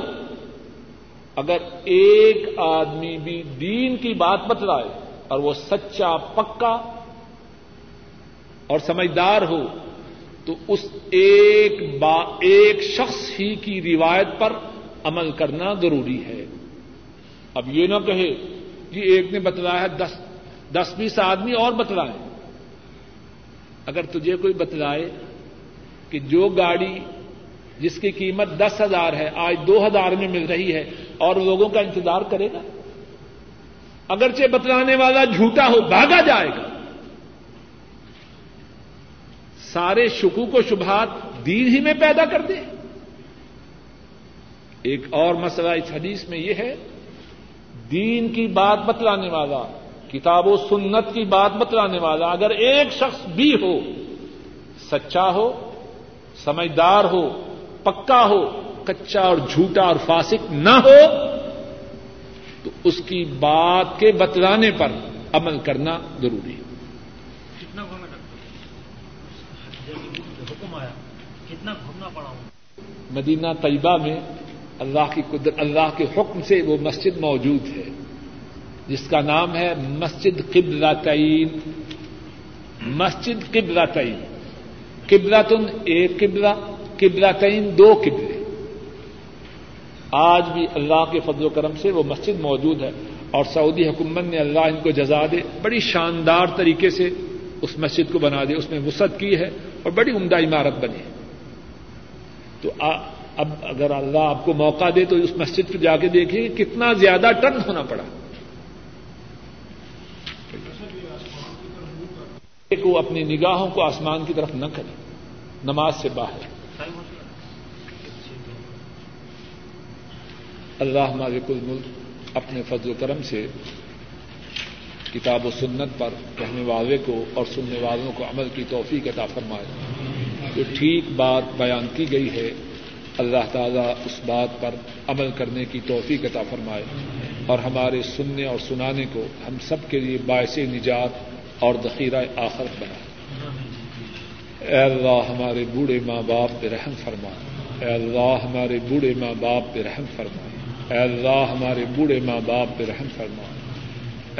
اگر ایک آدمی بھی دین کی بات بتلائے اور وہ سچا، پکا اور سمجھدار ہو، تو اس ایک با، ایک شخص ہی کی روایت پر عمل کرنا ضروری ہے۔ اب یہ نہ کہے کہ ایک نے بتلایا دس دس بیس آدمی اور بتلائے اگر تجھے کوئی بتلائے کہ جو گاڑی جس کی قیمت دس ہزار ہے، آج دو ہزار میں مل رہی ہے، اور لوگوں کا انتظار کرے گا؟ اگرچہ بتلانے والا جھوٹا ہو، بھاگا جائے گا۔ سارے شکوک و شبہات دین ہی میں پیدا کر دے۔ ایک اور مسئلہ اس حدیث میں یہ ہے، دین کی بات بتلانے والا کتاب و سنت کی بات بتلانے والا اگر ایک شخص بھی ہو سچا ہو سمجھدار ہو پکا ہو کچا اور جھوٹا اور فاسق نہ ہو تو اس کی بات کے بتلانے پر عمل کرنا ضروری ہے۔ کتنا حکم آیا کتنا گھومنا پڑا مدینہ طیبہ میں اللہ کی قدر اللہ کے حکم سے وہ مسجد موجود ہے۔ جس کا نام ہے مسجد قبلہ تعین مسجد قبلہ تعین قبلہ تن ایک قبلہ قبلہ تعین دو قبلے۔ آج بھی اللہ کے فضل و کرم سے وہ مسجد موجود ہے اور سعودی حکومت نے اللہ ان کو جزا دے، بڑی شاندار طریقے سے اس مسجد کو بنا دے۔ اس میں وسعت کی ہے اور بڑی عمدہ عمارت بنی تو اب اگر اللہ آپ کو موقع دے تو اس مسجد پہ جا کے دیکھیں کتنا زیادہ ٹن ہونا پڑا۔ کو اپنی نگاہوں کو آسمان کی طرف نہ کرے، نماز سے باہر۔ اللہ مالک الملک اپنے فضل و کرم سے کتاب و سنت پر کہنے والے کو اور سننے والوں کو عمل کی توفیق عطا فرمائے۔ جو ٹھیک بات بیان کی گئی ہے، اللہ تعالیٰ اس بات پر عمل کرنے کی توفیق عطا فرمائے۔ اور ہمارے سننے اور سنانے کو ہم سب کے لیے باعث نجات اور ذخیرہ آخرت بنا۔ اے اللہ ہمارے بوڑھے ماں باپ پہ رحم فرما۔ اے اللہ ہمارے بوڑھے ماں باپ پہ رحم فرما۔ اے اللہ ہمارے بوڑھے ماں باپ پہ رحم فرما۔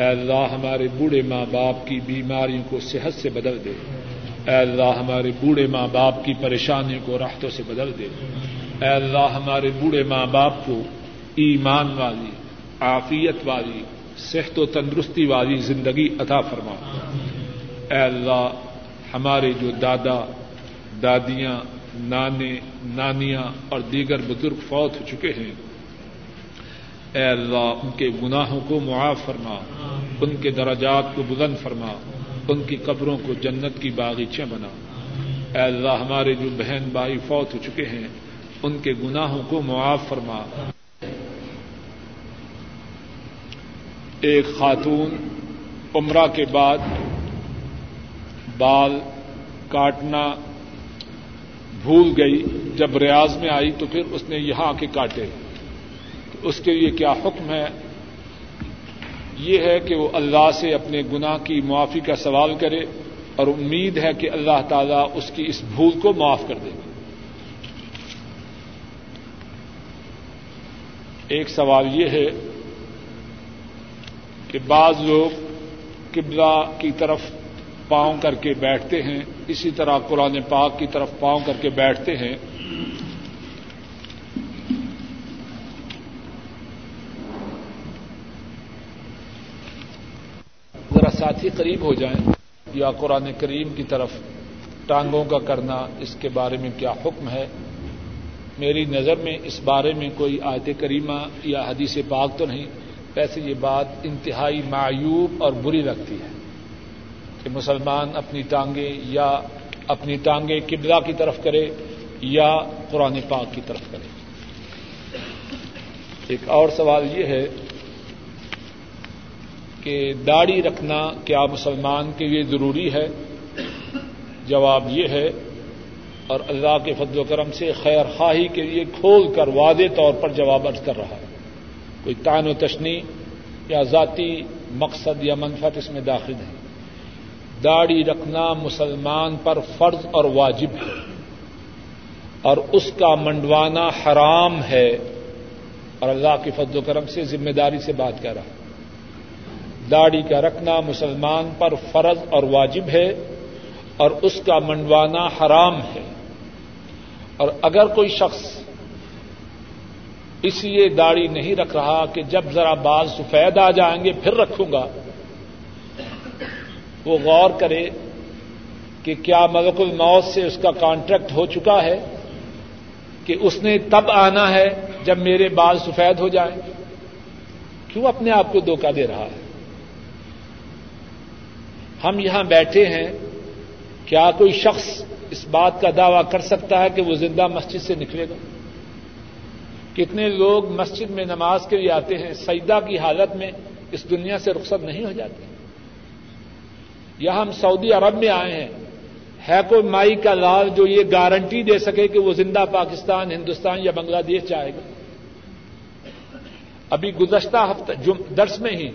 اے اللہ ہمارے بوڑھے ماں باپ کی بیماریوں کو صحت سے بدل دے۔ اے اللہ ہمارے بوڑھے ماں باپ کی پریشانیوں کو راحتوں سے بدل دے۔ اے اللہ ہمارے بوڑھے ماں باپ کو ایمان والی، عافیت والی صحت و تندرستی والی زندگی عطا فرما۔ اے اللہ، ہمارے جو دادا، دادیاں، نانے، نانیاں اور دیگر بزرگ فوت ہو چکے ہیں، اے اللہ، ان کے گناہوں کو معاف فرما۔ ان کے درجات کو بلند فرما۔ ان کی قبروں کو جنت کی باغیچے بنا۔ اے اللہ، ہمارے جو بہن بھائی فوت ہو چکے ہیں، ان کے گناہوں کو معاف فرما۔ ایک خاتون عمرہ کے بعد بال کاٹنا بھول گئی۔ جب ریاض میں آئی تو پھر اس نے یہاں آ کے کاٹے۔ اس کے لیے کیا حکم ہے؟ یہ ہے کہ وہ اللہ سے اپنے گناہ کی معافی کا سوال کرے اور امید ہے کہ اللہ تعالیٰ اس کی اس بھول کو معاف کر دے گا۔ ایک سوال یہ ہے کہ بعض لوگ قبلہ کی طرف پاؤں کر کے بیٹھتے ہیں، اسی طرح قرآن پاک کی طرف پاؤں کر کے بیٹھتے ہیں۔ ذرا ساتھی قریب ہو جائیں یا قرآن کریم کی طرف ٹانگوں کا کرنا اس کے بارے میں کیا حکم ہے؟ میری نظر میں اس بارے میں کوئی آیت کریمہ یا حدیث پاک تو نہیں۔ ویسے یہ بات انتہائی معیوب اور بری لگتی ہے کہ مسلمان اپنی ٹانگیں یا اپنی ٹانگیں قبلہ کی طرف کرے یا قرآن پاک کی طرف کرے۔ ایک اور سوال یہ ہے کہ داڑھی رکھنا کیا مسلمان کے لیے ضروری ہے؟ جواب یہ ہے اور اللہ کے فضل و کرم سے خیر خواہی کے لیے کھول کر واضح طور پر جواب ارض کر رہا ہے۔ کوئی تعین و تشنی یا ذاتی مقصد یا منفت اس میں داخل نہیں داڑھی رکھنا مسلمان پر فرض اور واجب ہے۔ اور اس کا منڈوانا حرام ہے۔ اور اللہ کے فضل و کرم سے ذمہ داری سے بات کر رہا داڑھی کا رکھنا مسلمان پر فرض اور واجب ہے۔ اور اس کا منڈوانا حرام ہے۔ اور اگر کوئی شخص اس لیے داڑھی نہیں رکھ رہا کہ جب ذرا بال سفید آ جائیں گے پھر رکھوں گا۔ وہ غور کرے کہ کیا ملک الموت سے اس کا کانٹریکٹ ہو چکا ہے کہ اس نے تب آنا ہے جب میرے بال سفید ہو جائیں۔ کیوں اپنے آپ کو دھوکہ دے رہا ہے؟ ہم یہاں بیٹھے ہیں، کیا کوئی شخص اس بات کا دعوی کر سکتا ہے کہ وہ زندہ مسجد سے نکلے گا؟ کتنے لوگ مسجد میں نماز کے لیے آتے ہیں، سجدہ کی حالت میں اس دنیا سے رخصت نہیں ہو جاتے۔ یا ہم سعودی عرب میں آئے ہیں، ہے کوئی مائی کا لال جو یہ گارنٹی دے سکے کہ وہ زندہ پاکستان، ہندوستان یا بنگلہ دیش جائے گا۔ ابھی گزشتہ ہفتہ درس میں ہی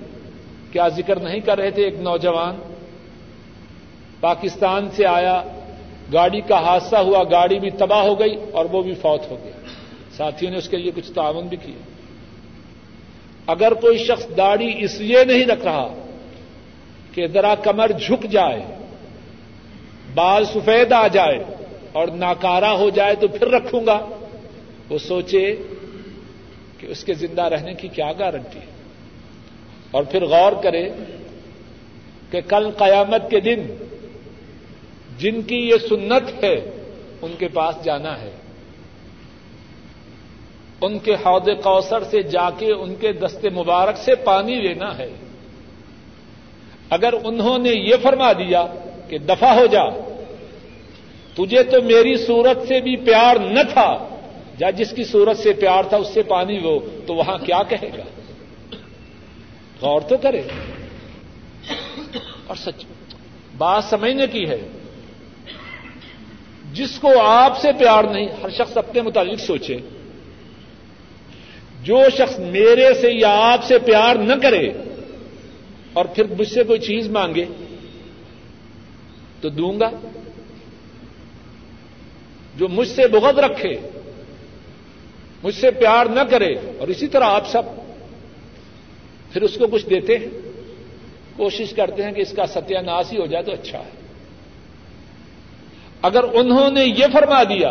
کیا ذکر نہیں کر رہے تھے ایک نوجوان؟ پاکستان سے آیا، گاڑی کا حادثہ ہوا، گاڑی بھی تباہ ہو گئی اور وہ بھی فوت ہو گیا۔ ساتھیوں نے اس کے لیے کچھ تعاون بھی کیا اگر کوئی شخص داڑھی اس لیے نہیں رکھ رہا کہ ذرا کمر جھک جائے، بال سفید آ جائے اور ناکارا ہو جائے تو پھر رکھوں گا، وہ سوچے کہ اس کے زندہ رہنے کی کیا گارنٹی ہے۔ اور پھر غور کرے کہ کل قیامت کے دن جن کی یہ سنت ہے، ان کے پاس جانا ہے۔ ان کے حوض کوثر سے جا کے ان کے دستے مبارک سے پانی لینا ہے۔ اگر انہوں نے یہ فرما دیا کہ دفع ہو جا، تجھے تو میری صورت سے بھی پیار نہ تھا۔ یا جس کی صورت سے پیار تھا اس سے پانی لو، تو وہاں کیا کہے گا؟ غور تو کرے۔ اور سچ بات سمجھنے کی ہے۔ جس کو آپ سے پیار نہیں، ہر شخص اپنے متعلق سوچے۔ جو شخص میرے سے یا آپ سے پیار نہ کرے اور پھر مجھ سے کوئی چیز مانگے تو دوں گا جو مجھ سے بغد رکھے، مجھ سے پیار نہ کرے اور اسی طرح آپ سب پھر اس کو کچھ دیتے ہیں، کوشش کرتے ہیں کہ اس کا ستیہ ناش ہی ہو جائے تو اچھا ہے۔ اگر انہوں نے یہ فرما دیا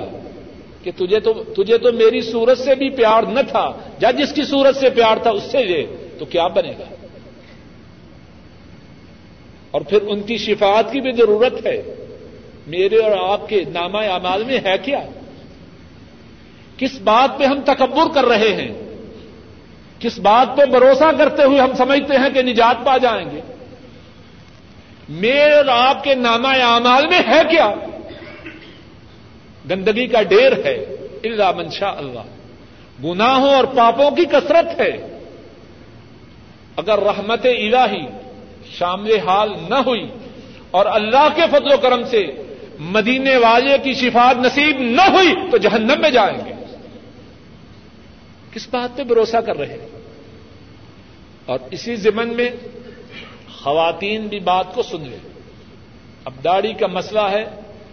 کہ تجھے تو تجھے تو میری صورت سے بھی پیار نہ تھا۔ یا جس کی صورت سے پیار تھا اس سے لے۔ تو کیا بنے گا؟ اور پھر ان کی شفاعت کی بھی ضرورت ہے۔ میرے اور آپ کے نامہ اعمال میں ہے کیا؟ کس بات پہ ہم تکبر کر رہے ہیں؟ کس بات پہ بھروسہ کرتے ہوئے ہم سمجھتے ہیں کہ نجات پا جائیں گے؟ میرے اور آپ کے نامہ اعمال میں ہے کیا؟ گندگی کا ڈیر ہے اللہ منشا اللہ۔ گناہوں اور پاپوں کی کثرت ہے۔ اگر رحمت الہی شامل حال نہ ہوئی اور اللہ کے فضل و کرم سے مدینے والے کی شفاعت نصیب نہ ہوئی تو جہنم میں جائیں گے۔ کس بات پہ بھروسہ کر رہے ہیں؟ اور اسی زمن میں خواتین بھی بات کو سن لیں۔ اب داڑھی کا مسئلہ ہے۔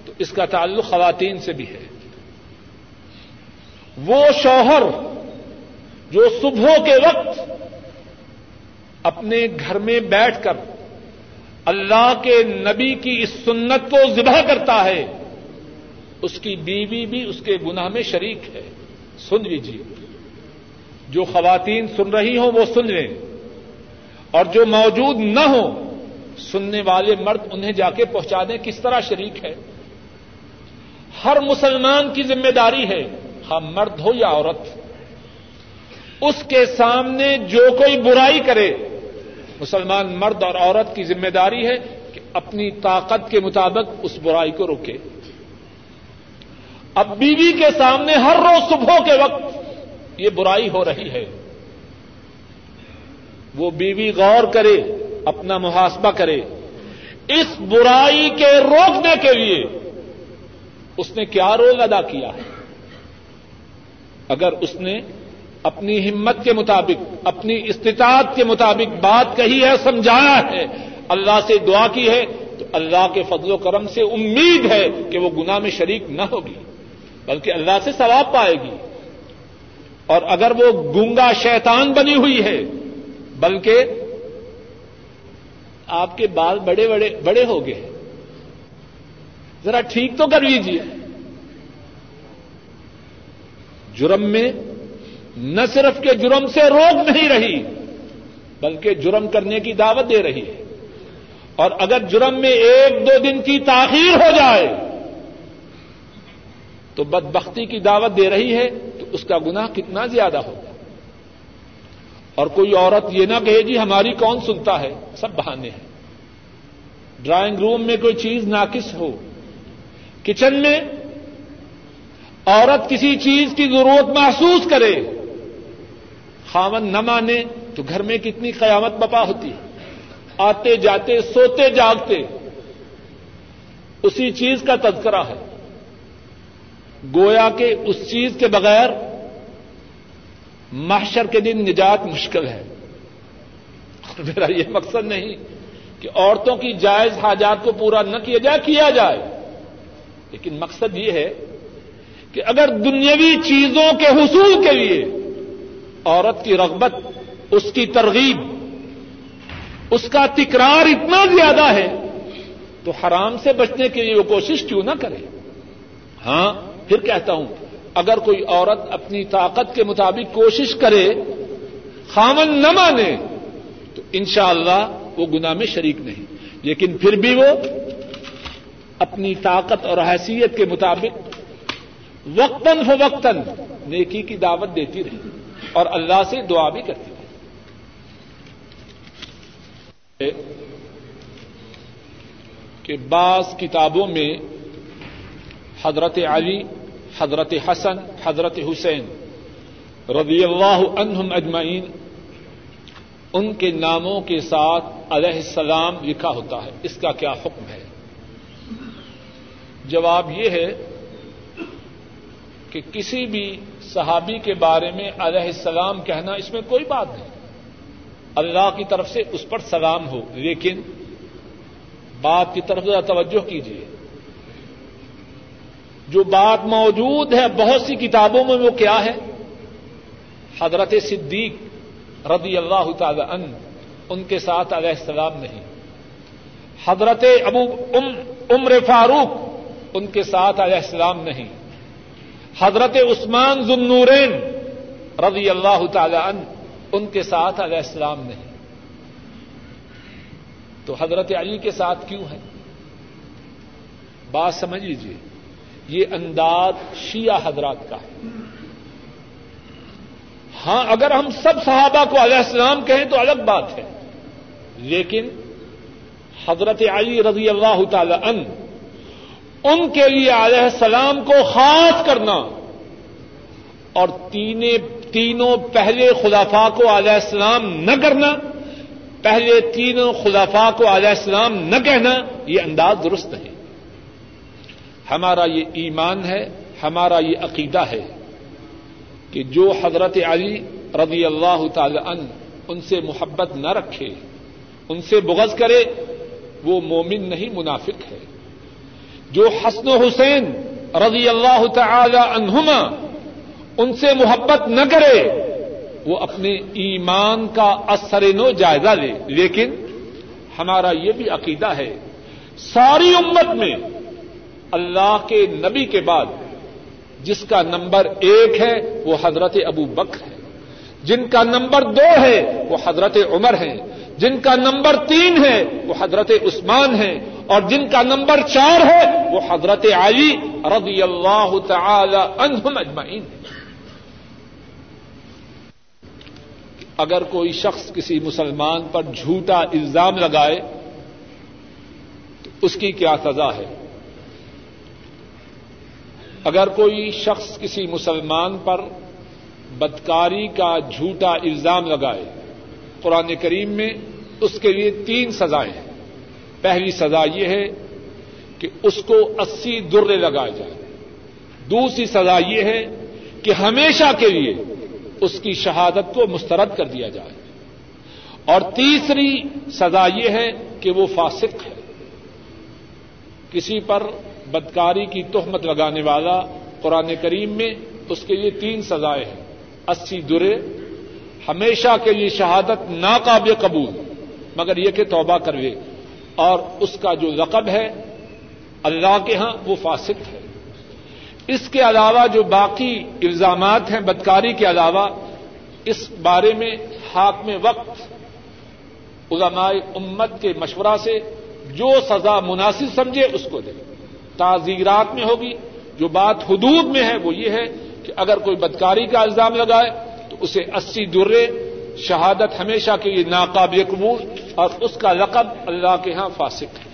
تو اس کا تعلق خواتین سے بھی ہے۔ وہ شوہر جو صبح کے وقت اپنے گھر میں بیٹھ کر اللہ کے نبی کی اس سنت کو ذبح کرتا ہے، اس کی بیوی بھی اس کے گناہ میں شریک ہے۔ سن لیجیے جو خواتین سن رہی ہوں وہ سن لیں۔ اور جو موجود نہ ہو سننے والے مرد انہیں جا کے پہنچا دیں کس طرح شریک ہے۔ ہر مسلمان کی ذمہ داری ہے، ہم مرد ہو یا عورت، اس کے سامنے جو کوئی برائی کرے، مسلمان مرد اور عورت کی ذمہ داری ہے کہ اپنی طاقت کے مطابق اس برائی کو روکے۔ اب بیوی کے سامنے ہر روز صبح کے وقت یہ برائی ہو رہی ہے۔ وہ بیوی غور کرے، اپنا محاسبہ کرے۔ اس برائی کے روکنے کے لیے اس نے کیا رول ادا کیا؟ ہے اگر اس نے اپنی ہمت کے مطابق، اپنی استطاعت کے مطابق بات کہی ہے، سمجھایا ہے، اللہ سے دعا کی ہے، تو اللہ کے فضل و کرم سے امید ہے کہ وہ گناہ میں شریک نہ ہوگی، بلکہ اللہ سے ثواب پائے گی۔ اور اگر وہ گونگا شیطان بنی ہوئی ہے، بلکہ آپ کے بال بڑے بڑے بڑے ہو گئے۔ ذرا ٹھیک تو کر لیجیے جرم میں نہ صرف کے جرم سے روک نہیں رہی، بلکہ جرم کرنے کی دعوت دے رہی ہے۔ اور اگر جرم میں ایک دو دن کی تاخیر ہو جائے، تو بدبختی کی دعوت دے رہی ہے، تو اس کا گناہ کتنا زیادہ ہوگا۔ اور کوئی عورت یہ نہ کہے جی ہماری کون سنتا ہے؟ سب بہانے ہیں۔ ڈرائنگ روم میں کوئی چیز ناقص ہو کچن میں عورت کسی چیز کی ضرورت محسوس کرے خامن نہ مانے تو گھر میں کتنی قیامت بپا ہوتی آتے جاتے، سوتے، جاگتے، اسی چیز کا تذکرہ ہے۔ گویا کہ اس چیز کے بغیر محشر کے دن نجات مشکل ہے۔ [laughs] میرا یہ مقصد نہیں کہ عورتوں کی جائز حاجات کو پورا نہ کیا جائے کیا جائے۔ لیکن مقصد یہ ہے کہ اگر دنیاوی چیزوں کے حصول کے لیے عورت کی رغبت، اس کی ترغیب، اس کا تکرار اتنا زیادہ ہے، تو حرام سے بچنے کے لیے وہ کوشش کیوں نہ کرے؟ ہاں پھر کہتا ہوں، اگر کوئی عورت اپنی طاقت کے مطابق کوشش کرے خامن نہ مانے، تو انشاءاللہ اللہ وہ گناہ میں شریک نہیں۔ لیکن پھر بھی وہ اپنی طاقت اور حیثیت کے مطابق وقتاً فوقتاً نیکی کی دعوت دیتی رہی اور اللہ سے دعا بھی کرتی رہی۔ کہ بعض کتابوں میں حضرت علی، حضرت حسن، حضرت حسین رضی اللہ عنہم اجمعین ان کے ناموں کے ساتھ علیہ السلام لکھا ہوتا ہے۔ اس کا کیا حکم ہے؟ جواب یہ ہے کہ کسی بھی صحابی کے بارے میں علیہ السلام کہنا اس میں کوئی بات نہیں۔ اللہ کی طرف سے اس پر سلام ہو، لیکن بات کی طرف ذرا توجہ کیجیے جو بات موجود ہے، بہت سی کتابوں میں وہ کیا ہے؟ حضرت صدیق رضی اللہ تعالی ان ان کے ساتھ علیہ السلام نہیں۔ حضرت ابو عمر فاروق ان کے ساتھ علیہ السلام نہیں۔ حضرت عثمان ذنورین رضی اللہ تعالی ان ان کے ساتھ علیہ السلام نہیں۔ تو حضرت علی کے ساتھ کیوں ہے بات سمجھ لیجیے یہ انداز شیعہ حضرات کا ہے۔ ہاں اگر ہم سب صحابہ کو علیہ السلام کہیں تو الگ بات ہے۔ لیکن حضرت علی رضی اللہ تعالی ان ان کے لیے علیہ السلام کو خاص کرنا۔ اور تینوں پہلے خلافا کو علیہ السلام نہ کرنا، پہلے تینوں خلافا کو علیہ السلام نہ کہنا، یہ انداز درست نہیں۔ ہمارا یہ ایمان ہے، ہمارا یہ عقیدہ ہے کہ جو حضرت علی رضی اللہ تعالی ان ان سے محبت نہ رکھے، ان سے بغض کرے، وہ مومن نہیں، منافق ہے۔ جو حسن و حسین رضی اللہ تعالی عنہما ان سے محبت نہ کرے، وہ اپنے ایمان کا اثر نو جائزہ لے۔ لیکن ہمارا یہ بھی عقیدہ ہے، ساری امت میں اللہ کے نبی کے بعد جس کا نمبر ایک ہے، وہ حضرت ابو بکر ہے۔ جن کا نمبر دو ہے، وہ حضرت عمر ہے جن کا نمبر تین ہے، وہ حضرت عثمان ہے اور جن کا نمبر چار ہے، وہ حضرت علی رضی اللہ تعالی عنہم اجمعین ہے اگر کوئی شخص کسی مسلمان پر جھوٹا الزام لگائے، تو اس کی کیا سزا ہے؟ اگر کوئی شخص کسی مسلمان پر بدکاری کا جھوٹا الزام لگائے، قرآن کریم میں اس کے لیے تین سزائیں ہیں۔ پہلی سزا یہ ہے کہ اس کو اسی درے لگائے جائیں دوسری سزا یہ ہے کہ ہمیشہ کے لیے اس کی شہادت کو مسترد کر دیا جائے۔ اور تیسری سزا یہ ہے کہ وہ فاسق ہے۔ کسی پر بدکاری کی تہمت لگانے والا قرآن کریم میں اس کے لیے تین سزائیں ہیں۔ اسی درے، ہمیشہ کے لیے شہادت ناقابل قبول، مگر یہ کہ توبہ کروے۔ اور اس کا جو رقب ہے، اللہ کے ہاں وہ فاسق ہے۔ اس کے علاوہ جو باقی الزامات ہیں، بدکاری کے علاوہ، اس بارے میں حاک میں وقت، علماء امت کے مشورہ سے جو سزا مناسب سمجھے اس کو دے۔ تعزیرات میں ہوگی، جو بات حدود میں ہے وہ یہ ہے کہ اگر کوئی بدکاری کا الزام لگائے تو اسے اسی درے شہادت ہمیشہ کے لیے ناقابل قبول اور اس کا رقب اللہ کے ہاں فاسق ہے۔